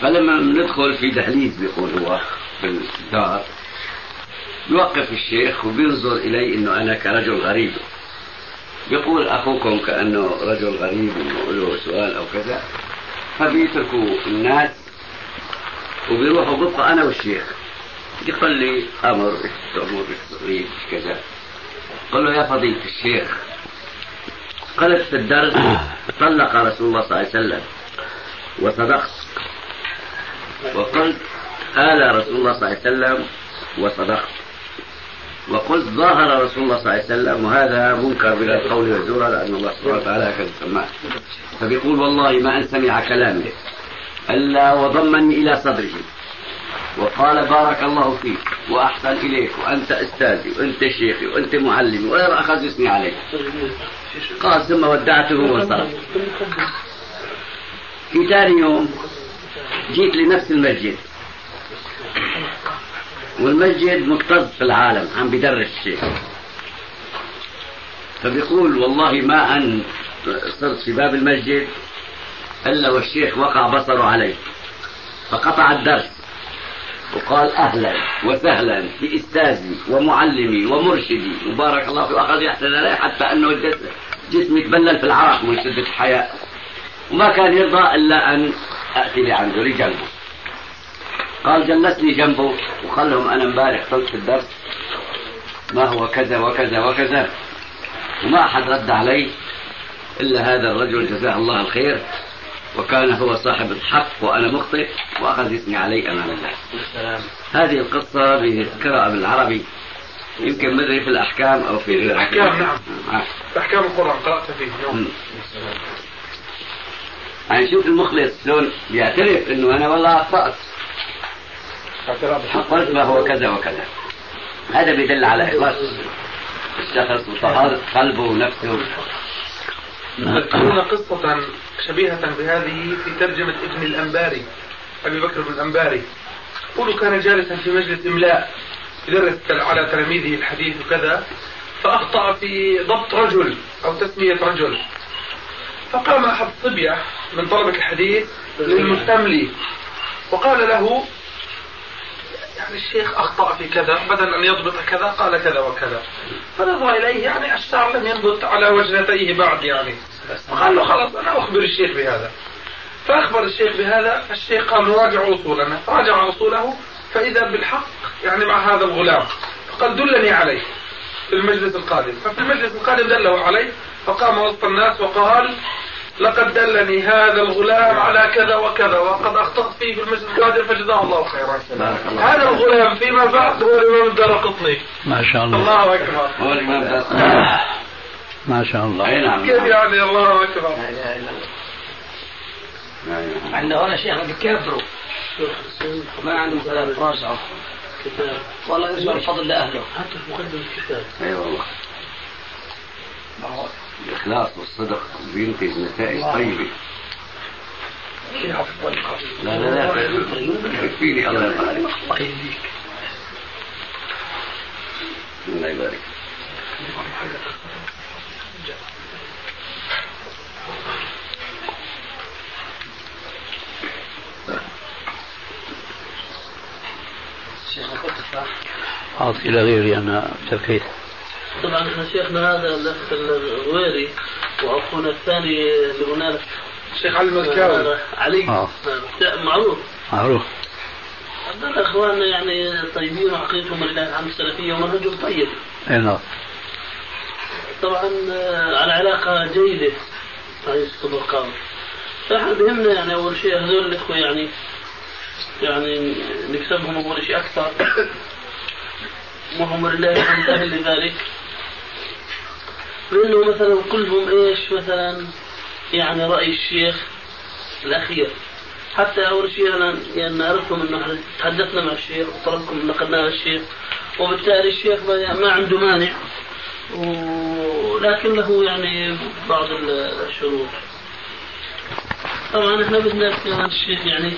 فلما بندخل في دهليز بيقول هو في الدار يوقف الشيخ وبينظر إلي إنه أنا كرجل غريب. بيقول أخوكم كأنه رجل غريب وله سؤال أو كذا فبيتركوا الناس وبيروحوا ببقى أنا والشيخ. يقول لي أمر أمر تريد كذا. قال له يا فضيلة الشيخ قالت في الدرس طلق رسول الله صلى الله عليه وسلم وصدقت. وقلت آل رسول الله صلى الله عليه وسلم وصدقت. وقلت ظاهر رسول الله صلى الله عليه وسلم وهذا منكر بلا القول والزور لأن الله سبحانه وتعالى هكذا سماه. فبيقول والله ما أن سمع كلامي ألا وضمني إلى صدره. وقال بارك الله فيك وأحسن إليك وأنت أستاذي وأنت شيخي وأنت معلمي ولا أخذ اسمي عليك. قال ثم ودعته وانصرف في ثاني يوم جيت لنفس المسجد. والمسجد مكتظ في العالم عم بدرس الشيخ فبيقول والله ما أن صرت في باب المسجد إلا والشيخ وقع بصره علي. فقطع الدرس وقال أهلا وسهلا باستاذي ومعلمي ومرشدي. وبارك الله فيه وأخذ يحسن علي حتى أنه جسمي تبلل في العرق من شدة الحياء. وما كان يرضى إلا أن أتي لعنده لجنبه. قال جلسني جنبه وقال لهم أنا امبارح قلت في الدرس. ما هو كذا وكذا وكذا. وما أحد رد علي إلا هذا الرجل جزاه الله الخير. وكان هو صاحب الحق وأنا مخطئ وأخذ اسمي علي أمام الله. هذه القصة بذكرها بالعربي. يمكن مدري في الأحكام أو في غير الأحكام نعم. آه. أحكام القرآن قرأت فيه. يوم يعني شوف المخلص شلون بيعترف إنه أنا والله أخطأت. قلت ما هو كذا وكذا. هذا بيدل على إخلاص الشخص وطهارة قلبه ونفسه. يذكرون قصة شبيهة بهذه في ترجمة ابن الأنباري أبي بكر بن الأنباري. يقول كان جالسا في مجلس إملاء يدرس على تلاميذه الحديث وكذا فأخطأ في ضبط رجل أو تسمية رجل. فقام أحد الصبية من طلبة الحديث للمستملي وقال له يعني الشيخ أخطأ في كذا بدل أن يضبط كذا قال كذا وكذا. فنظر إليه يعني الشعر لم ينبت على وجنتيه بعد يعني. وقال له خلاص أنا أخبر الشيخ بهذا. فأخبر الشيخ بهذا الشيخ قال نراجع أصولنا. فراجع أصوله فإذا بالحق يعني مع هذا الغلام. فقال دلني عليه في المجلس القادم. ففي المجلس القادم دله عليه فقام وسط الناس وقال لقد دلني هذا الغلام على كذا وكذا وقد أخطأت فيه في المجلس القادم فجزاه الله خيرا. هذا الغلام فيما بعد هو الإمام الدار قطني. ما شاء الله. الله أكبر. هو الإمام ما شاء الله. أي نعم. كيف يعني الله أكبر. عندنا هنا شيخ بكبروا ما عندهم كلام راجعوا والله يرجع الفضل لأهله حتى في مقدم الكتاب أي والله الإخلاص والصدق بينتج نتائج طيبة. لا لا لا يكفيني الله يرضى عليك الله يبارك. أعط إلى غيري أنا اكتفيت طبعا إحنا شيخنا هذا الأخ الغويري وأخونا الثاني اللي قلنا له. الشيخ علي المزكاوي علي. آه. معروف. معروف. هذول اخواننا يعني طيبين وعقيدتهم لله الحمد السلفية ومنهجهم طيب. إي نعم. طبعا آه، على علاقة جيدة. هاي الطبقات فإحنا بهمنا يعني أول شيء هذول الإخوة يعني يعني نكسبهم أول شيء أكثر. وهم لله الحمد أهل لأنه مثلا كلهم إيش مثلا يعني رأي الشيخ الأخير. حتى أول شيء أنا يعني نعرفهم إنه تحدثنا مع الشيخ وطلبكم نقلناه للشيخ وبالتالي الشيخ ما عنده مانع ولكن له يعني بعض الشروط. طبعا إحنا بدنا كمان الشيخ يعني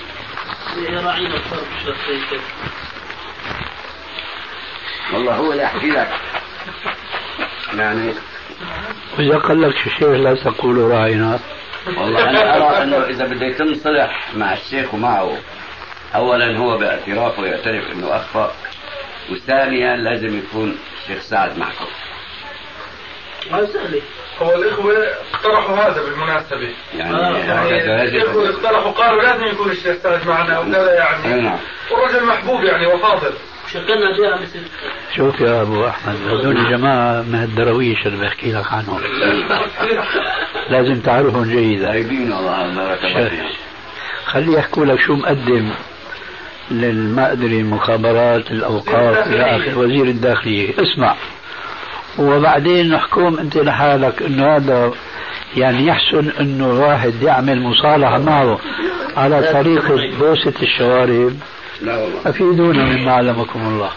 يراعينا أكثر بشرط كذا. والله هو اللي احكي لك. يعني وإذا قال لك الشيخ لا تقول راعينا والله أنا أرى أنه إذا بده يتم صلح مع الشيخ ومعه اولا هو باعترافه يعترف إنه أخطأ وثانيا لازم يكون الشيخ سعد معكم. هو الإخوة اقترحوا هذا بالمناسبة. يعني آه، يعني الإخوة اقترحوا قالوا لازم يكون الشيخ سعد معنا وكذا يعني. نعم. والرجل محبوب يعني وفاضل. شكلنا فيها مثل. شوف يا أبو أحمد هذول جماعة من الدرويش اللي بحكي لك عنهم لازم تعرفهم جيدا. بارك الله خليه يحكوا لك شو مقدم للما أدري المخابرات الأوقاف إلى اخره وزير الداخلية اسمع. وبعدين نحكم أنت لحالك إنه هذا يعني يحسن إنه الواحد يعمل مصالحة معه على طريقة بوسة الشوارب. لا والله. أفيدونا مما علمكم الله.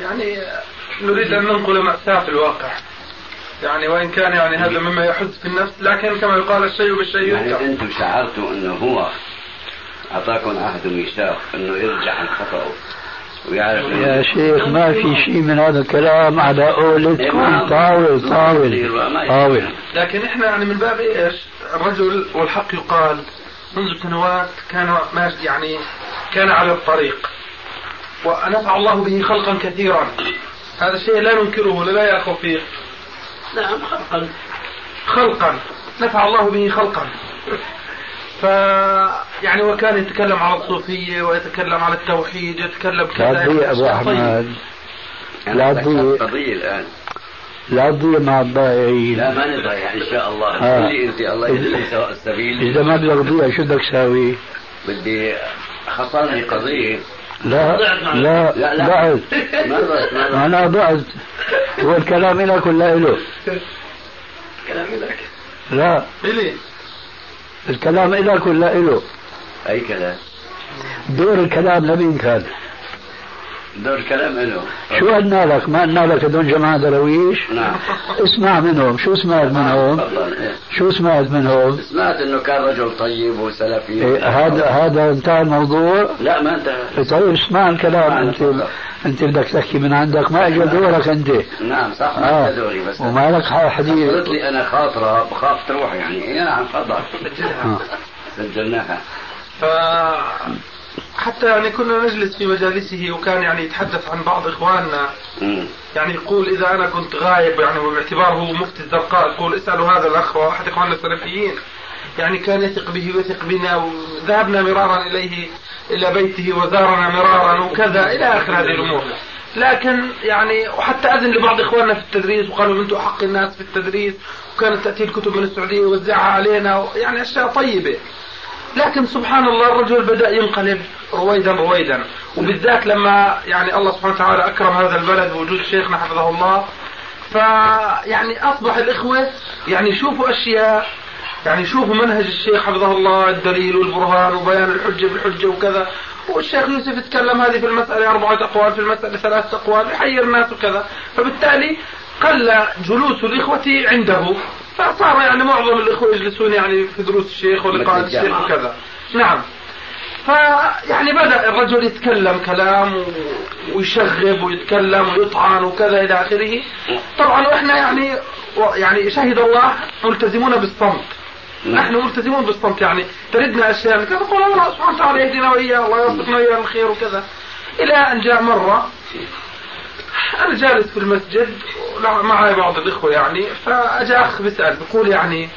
يعني نريد أن ننقل مأساة الواقع. يعني وإن كان يعني هذا مما يحز في النفس لكن كما يقال الشيء بالشيء يعني أنتم شعرتوا أنه هو أعطاكم عهد وميثاق أنه يرجع عن خطأه ويعرف يا شيخ ما في شيء من هذا الكلام على قولتكم طاول طاول طاول. لكن إحنا يعني من باب إيش؟ الرجل والحق يقال. منذ سنوات كان ماشي يعني كان على الطريق. ونفع الله به خلقا كثيرا. هذا الشيء لا ننكره ولا يا اخو فيه. نعم خلقا. خلقا. نفع الله به خلقا. ف يعني وكان يتكلم على الصوفية ويتكلم على التوحيد يتكلم كذا لا أبو أحمد. أنا لا طيب. قضية الآن. لا تضيع مع الضائعين لا ما نضيع إن شاء الله. آه. أنت الله يهديك سواء السبيل. إذا ما بدك تضيع شو بدك تساوي؟ بدي خطرني قضية. لا لا لا لا. ضعت. ما ضعت ما ضعت. أنا ضعت. هو الكلام لك ولا له؟ كلامي لك لا. إلي. الكلام لك ولا له؟ أي كلام؟ دور الكلام لمين كان؟ دور كلام له شو قلنا لك؟ ما قلنا لك هدول جماعة درويش؟ نعم. اسمع منهم، شو سمعت منهم؟ تفضل إيه. شو سمعت منهم؟ سمعت إنه كان رجل طيب وسلفي. إيه هذا هذا انتهى الموضوع؟ لا ما انتهى. طيب اسمع الكلام. انت أنت بدك تحكي من عندك. ما اجى دورك أنت. نعم صح ما آه. دوري بس وما لك حديث. قلت لي أنا خاطرة بخاف تروح يعني. اي نعم تفضل. آه. سجلناها. ف حتى يعني كنا نجلس في مجالسه وكان يعني يتحدث عن بعض إخواننا. يعني يقول إذا أنا كنت غايب يعني وباعتباره مفتي الزرقاء يقول اسألوا هذا الأخ وهو احد إخواننا السلفيين. يعني كان يثق به ويثق بنا وذهبنا مرارا إليه إلى بيته وزارنا مرارا وكذا إلى آخر هذه الأمور. لكن يعني وحتى أذن لبعض إخواننا في التدريس وقالوا أنتم أحق الناس في التدريس وكانت تأتي الكتب من السعودية ووزعها علينا يعني أشياء طيبة. لكن سبحان الله الرجل بدأ ينقلب رويدا رويدا. وبالذات لما يعني الله سبحانه وتعالى أكرم هذا البلد بوجود شيخنا حفظه الله. فيعني أصبح الإخوة يعني يشوفوا أشياء يعني يشوفوا منهج الشيخ حفظه الله الدليل والبرهان وبيان الحجة بالحجة وكذا. والشيخ يوسف يتكلم هذه في المسألة أربعة أقوال في المسألة ثلاثة أقوال يحير الناس وكذا. فبالتالي قل جلوس الإخوة عنده. فصار يعني معظم الإخوة يجلسون يعني في دروس الشيخ ولقاء مثل الشيخ. وكذا. نعم. فيعني بدأ الرجل يتكلم كلام ويشغب ويتكلم ويطعن وكذا إلى آخره. طبعا وإحنا يعني يعني شهد الله ملتزمون بالصمت. نحن ملتزمون بالصمت يعني تردنا أشياء كذا نقول الله سبحانه وتعالى يهدينا واياه الله يوفقنا واياه الخير وكذا. إلى أن جاء مرة أنا جالس في المسجد معي بعض الإخوة يعني فاجى أخ بيسأل بيقول يعني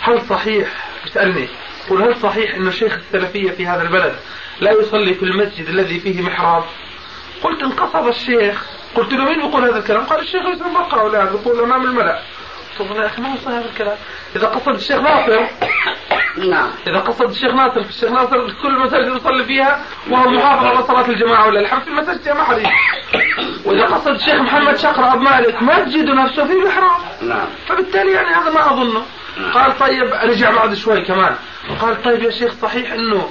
هل صحيح؟ بيسألني يقول هل صحيح إنه شيخ السلفية في هذا البلد لا يصلي في المسجد الذي فيه محراب؟ قلت انقصد الشيخ قلت له مين بيقول هذا الكلام؟ قال الشيخ يوسف بقرة ولا بيقول امام الملأ. قلت له يا أخي ما هذا الكلام؟ إذا قصد الشيخ ناصر نعم. إذا قصد الشيخ ناصر الشيخ ناصر كل المساجد يصلي فيها وهو محافظ على صلاة الجماعة ولا الحمد في المساجد ما حد وإذا قصد الشيخ محمد شقرة أبو مالك مسجد نفسه فيه محراب. نعم. فبالتالي يعني هذا ما أظنه. قال طيب رجع بعد شوي كمان. قال طيب يا شيخ صحيح إنه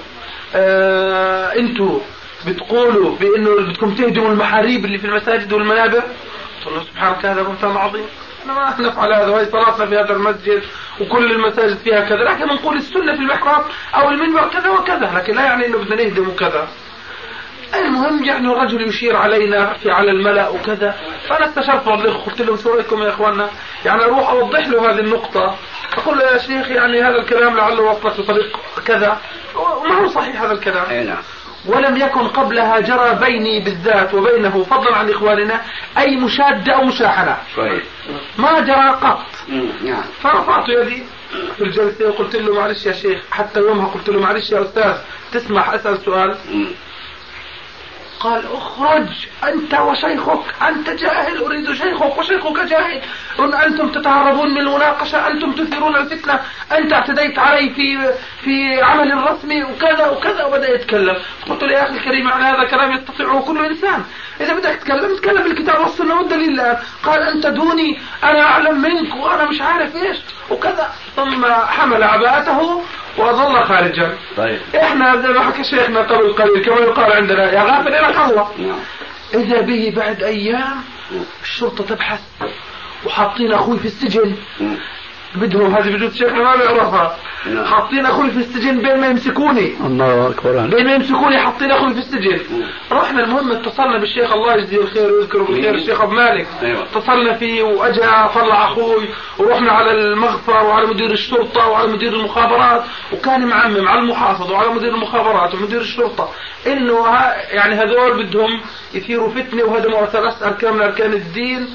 آه أنتوا بتقولوا بإنه بدكم تهدموا المحاريب اللي في المساجد والمنابر؟ قلت له سبحانك هذا بهتان عظيم إحنا ما نفعل هذا وهي صلاتنا في هذا المسجد وكل المساجد فيها كذا لكن نقول السنة في المحراب أو المنبر كذا وكذا لكن لا يعني إنه بدنا نهدم وكذا المهم يعني الرجل يشير علينا في على الملأ وكذا. فأنا استشرت والله قلت لهم شو رأيكم يا إخواننا؟ يعني أروح أوضح له هذه النقطة. أقول له يا شيخ يعني هذا الكلام لعله وصلك بطريق كذا. وما هو صحيح هذا الكلام. أي نعم. ولم يكن قبلها جرى بيني بالذات وبينه فضلا عن إخواننا أي مشادة أو مشاحنة. كويس ما جرى قط. نعم. فرفعت يدي في الجلسة وقلت له معلش يا شيخ حتى يومها قلت له معلش يا أستاذ تسمح أسأل سؤال. قال أخرج أنت وشيخك أنت جاهل أريد شيخك وشيخك جاهل. إن أنتم تتهربون من المناقشة أنتم تثيرون الفتنة. أنت اعتديت علي في في عمل رسمي وكذا وكذا وبدأ يتكلم. قلت له يا أخي الكريم يعني هذا كلام يستطيعه كل إنسان. إذا بدك تتكلم تتكلم بالكتاب والسنة والدليل قال أنت دوني أنا أعلم منك وأنا مش عارف إيش. وكذا. ثم حمل عباءته وظل خارجا. طيب. إحنا زي ما حكى شيخنا قبل قليل كما يقال عندنا يا غافل إلى الله نعم. إذا به بعد أيام الشرطة تبحث وحاطين أخوي في السجن. مم. بدهم هذه بجوز شيخنا ما بيعرفها نعم. حاطين أخوي في السجن بين ما يمسكوني. الله أكبر. عليك بين ما يمسكوني حاطين أخوي في السجن. رحنا المهم اتصلنا بالشيخ الله يجزيه الخير ويذكره بالخير الشيخ أبو مالك. أيوة. اتصلنا فيه واجى طلع أخوي ورحنا على المغفر وعلى مدير الشرطة وعلى مدير المخابرات. وكان معمم على المحافظ وعلى مدير المخابرات ومدير الشرطة. إنه يعني هذول بدهم يثيروا فتنة وهدموا ثلاث اركان من أركان الدين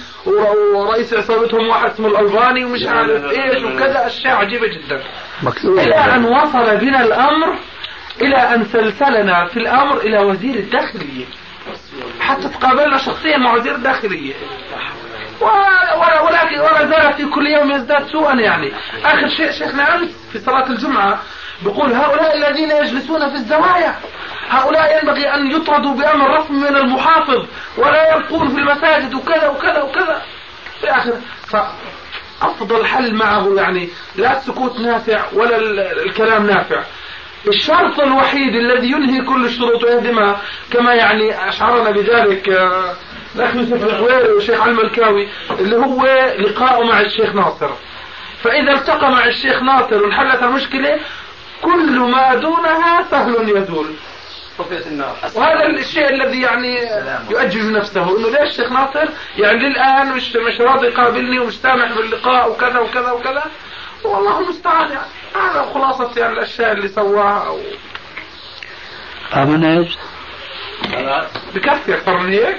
ورئيس عصابتهم واحد اسمه الألباني ومش عارف إيش وكذا أشياء عجيبة جدا. مكتوب إلى أن وصل بنا الأمر إلى أن سلسلنا في الأمر إلى وزير الداخلية. حتى تقابلنا شخصيا مع وزير الداخلية. ولكن ولا زال في كل يوم يزداد سوءا يعني. آخر شيء شيخنا أمس في صلاة الجمعة بيقول هؤلاء الذين يجلسون في الزوايا. هؤلاء ينبغي أن يطردوا بأمر رسمي من المحافظ ولا يبقون في المساجد وكذا وكذا وكذا. في آخر فأفضل حل معه يعني لا السكوت نافع ولا ال- الكلام نافع. الشرط الوحيد الذي ينهي كل الشروط ويهدمها كما يعني أشعرنا بذلك آه، الأخ يوسف الغويري والشيخ علي الملكاوي اللي هو لقاءه مع الشيخ ناصر. فإذا التقى مع الشيخ ناصر وانحلت المشكلة كل ما دونها سهل يزول طفيت النار وهذا الشيء الذي يعني يؤجج نفسه إنه ليش الشيخ ناصر؟ يعني للآن مش مش راضي يقابلني ومش سامح باللقاء وكذا وكذا وكذا. والله المستعان يعني. هذا خلاصة يعني الأشياء اللي سواها أو آمنت؟ بكفي أكثر من هيك؟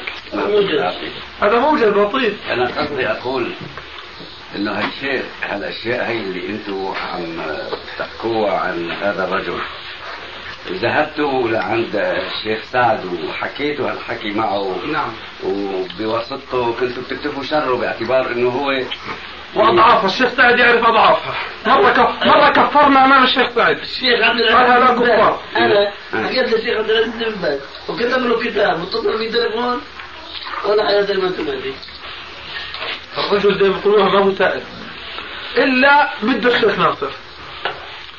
هذا موجد لطيف أنا قصدي أقول إنه هالشيء هالأشياء هي اللي أنتم عم تحكوها عن هذا الرجل. ذهبتوا لعند الشيخ سعد وحكيتوا هالحكي معه. نعم. وبواسطته كنتوا بتكتفوا شره باعتبار إنه هو واضعافها الشيخ سعد يعرف أضعافها. مرة كف... مرة كفرنا امام الشيخ سعد. الشيخ عبد قال هذا العزيز باز. كفار. أنا حكيت للشيخ عبد العزيز بن باز. وكتب له كتاب واتصل بي تليفون ولا حياة زي ما أنتم عندي الرجل زي ما بيقولوها ما هو سائل. إلا بده الشيخ ناصر.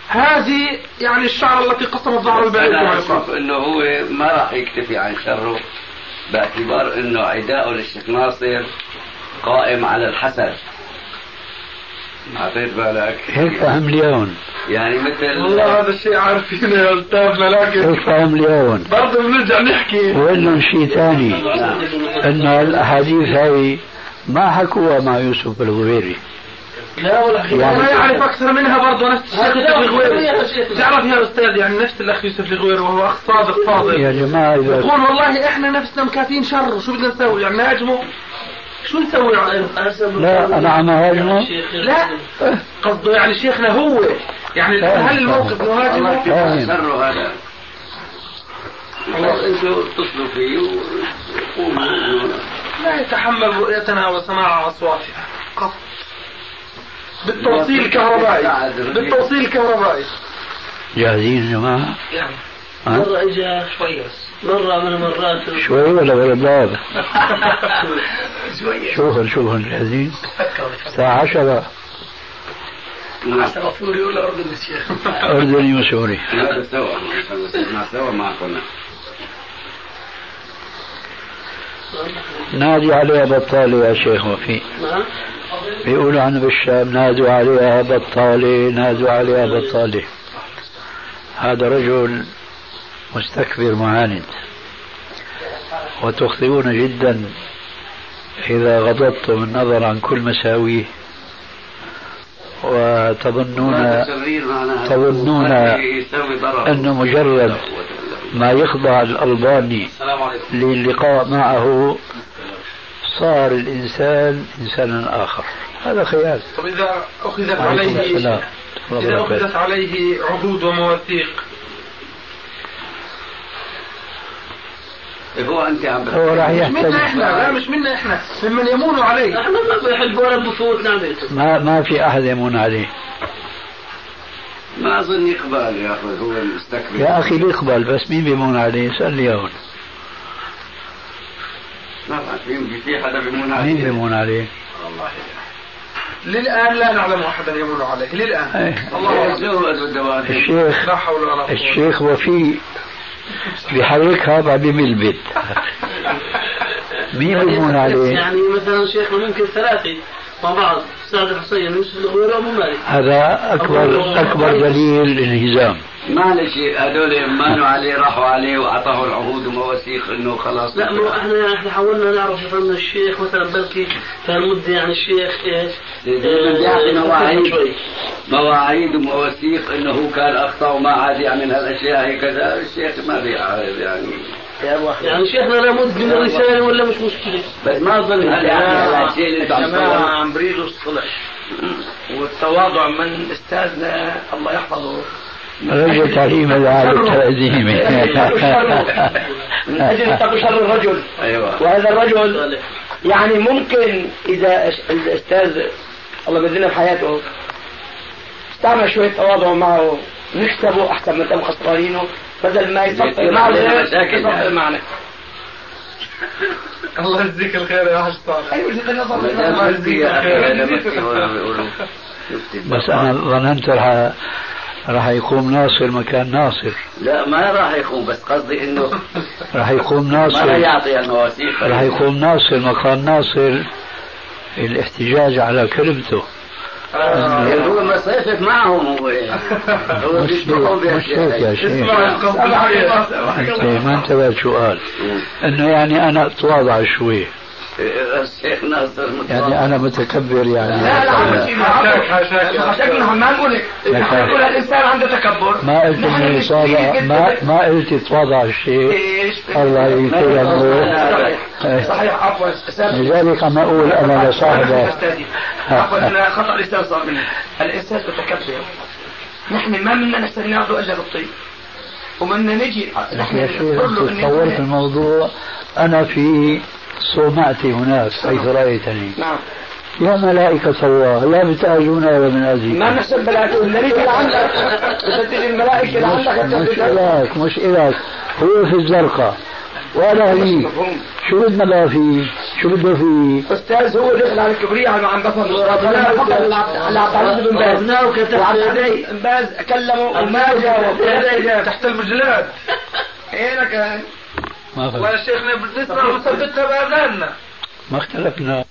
هذه يعني الشعر التي قسمت ظهر البعير كما أنا يقال أشوف إنه هو ما راح يكتفي عن شره باعتبار إنه عداؤه للشيخ ناصر قائم على الحسد. أعطيت بالك؟ هيك فهم اليوم يعني مثل والله هذا الشيء عارفينه يا استاذنا لكن هيك فهم اليوم برضه بنرجع نحكي. لهم شيء ثاني إنه الأحاديث هاي ما حكوها مع يوسف الغويري لا ولا يعني- ما يعرف أكثر منها برضه نفس الشيخ يوسف الغويري. تعرف يا أستاذ يعني نفس الأخ يوسف الغويري وهو أخ صادق يا فاضل جماعة اذا يقول والله إحنا نفسنا مكافين شر شو بدنا نسوي؟ يعني نهاجمه شو نسوي؟ لا أنا عم هاجمه لا. قصده يعني شيخنا هو. يعني هل الموقف نهاجمه فاهم شره هذا؟ خلاص أنتوا اتصلوا فيه وقولوا لا يتحمل رؤيتنا وسماع اصواتنا قط بالتوصيل الكهربائي. بالتوصيل الكهربائي. جاهزين يا جماعة. يعني؟ مرة اجى شوي بس. مرة من المرات. شوي ولا ولا باب شوفوا شوفوا جاهزين الساعة عشرة. سوري ولا اردني شيخ؟ أردني وسوري هذا سوا. ما سوا ما نادي عليها بطالة يا شيخ وفي. نعم. بيقولوا عنه بالشام نادوا عليها بطالة نادوا عليها بطالة هذا رجل مستكبر معاند. وتخطئون جدا إذا غضضتم النظر عن كل مساويه. وتظنون تظنون أنه مجرد ما يخضع الألباني للقاء معه صار الإنسان إنسانا آخر. هذا خيال طب إذا أخذت عليه السلام. إذا أخذت عليه عهود ومواثيق. هو أنت عم هو راح مش منا إحنا لا مش منا إحنا. ممن يمون عليه. إحنا ما بيحب ولا بفوت نعمته ما ما في أحد يمون عليه. ما أظن يقبل ياخذ هو المستكبر يا أخي بيقبل بس مين بيمون عليه؟ سأل لي هون ما بعرف في حدا بيمون مين عليه؟ بيمون عليه للآن لا نعلم أحدا يمون عليه للآن. إيه. الله الدوافع الشيخ لا حول ولا قوة. الشيخ وفي بحركها بعد بملبت مين بيمون عليه؟ يعني مثلا شيخنا ممكن ثلاثة مع بعض سعد الحسين يوسف مالك. هذا أكبر أكبر دليل انهزام معلش هذول مانوا عليه راحوا عليه وأعطاه العهود ومواثيق إنه خلاص. لا مو إحنا إحنا حاولنا نعرف مثلا من الشيخ مثلا بلكي هالمدة يعني الشيخ إيش؟ يعطي مواعيد. مواعيد ومواثيق إنه هو كان أخطأ وما عاد يعمل هالأشياء هي كذا. الشيخ ما بيعرف يعني. يعني شيخنا لابد من الرسالة ولا مش مشكلة؟ بس ما أظن يعني انت عم بريدوا الصلح. والتواضع من أستاذنا الله يحفظه. رجل تعليم العالم التعزيمي من أجل اتقوا شر الرجل. أيوه. وهذا الرجل يعني ممكن إذا الأستاذ الله يبذلنا بحياته استعمل شوية تواضع معه نكسبه أحسن ما تم خسرانينه بدل ما يصفي معه يعني. معنا الله يجزيك الخير يا حاج طارق. أيوه جدا نصف الله يجزيك الخير. بس أنا ظننت رح راح يقوم ناصر مكان ناصر. لا ما راح يقوم بس قصدي إنه راح يقوم ما راح ناصر يعطي المواثيق راح يقوم ناصر مقام ناصر. الاحتجاج على كلمته. هو ما صيفت معهم هو يعني. هو مش بيشبههم مش هيك يا شيخ. انت ما انتبهت شو قال إنه يعني أنا أتواضع شوي. الشيخ ناصر يعني أنا متكبر يعني. لا لا حاشاك نحن ما نقول نقول الإنسان عنده تكبر. ما قلت إنه يتواضع ما. ما قلت يتواضع الشيء إيش الله يكرمه. صحيح إيه. صحيح عفوا. لذلك عم أقول أنا لصاحبه. عفوا أنا خطأ لسان صار مني الإنسان متكبر. نحن ما بدنا نستنى ناخذ أجر الطيب وبدنا نجي. نحن إن الموضوع. أنا في صومعتي هناك حيث رايتني نعم يا ملائكة الله لا بتأجونا ولا من ما نحسب ملائكة بدها تيجي الملائكة لعندك مش إلك مش إلك هو في الزرقاء وأنا هنيك مفهوم شو بدنا بقى فيه؟ شو بده فيه؟ أستاذ هو دخل على الكبرياء عم عم بفهم فقد على عبد العزيز بن باز أبناؤك تحت يدي باز كلمه وما جاوب تحت المجلات إيه لك ما ولا شيخنا وثبتها بأذاننا ما اختلفنا.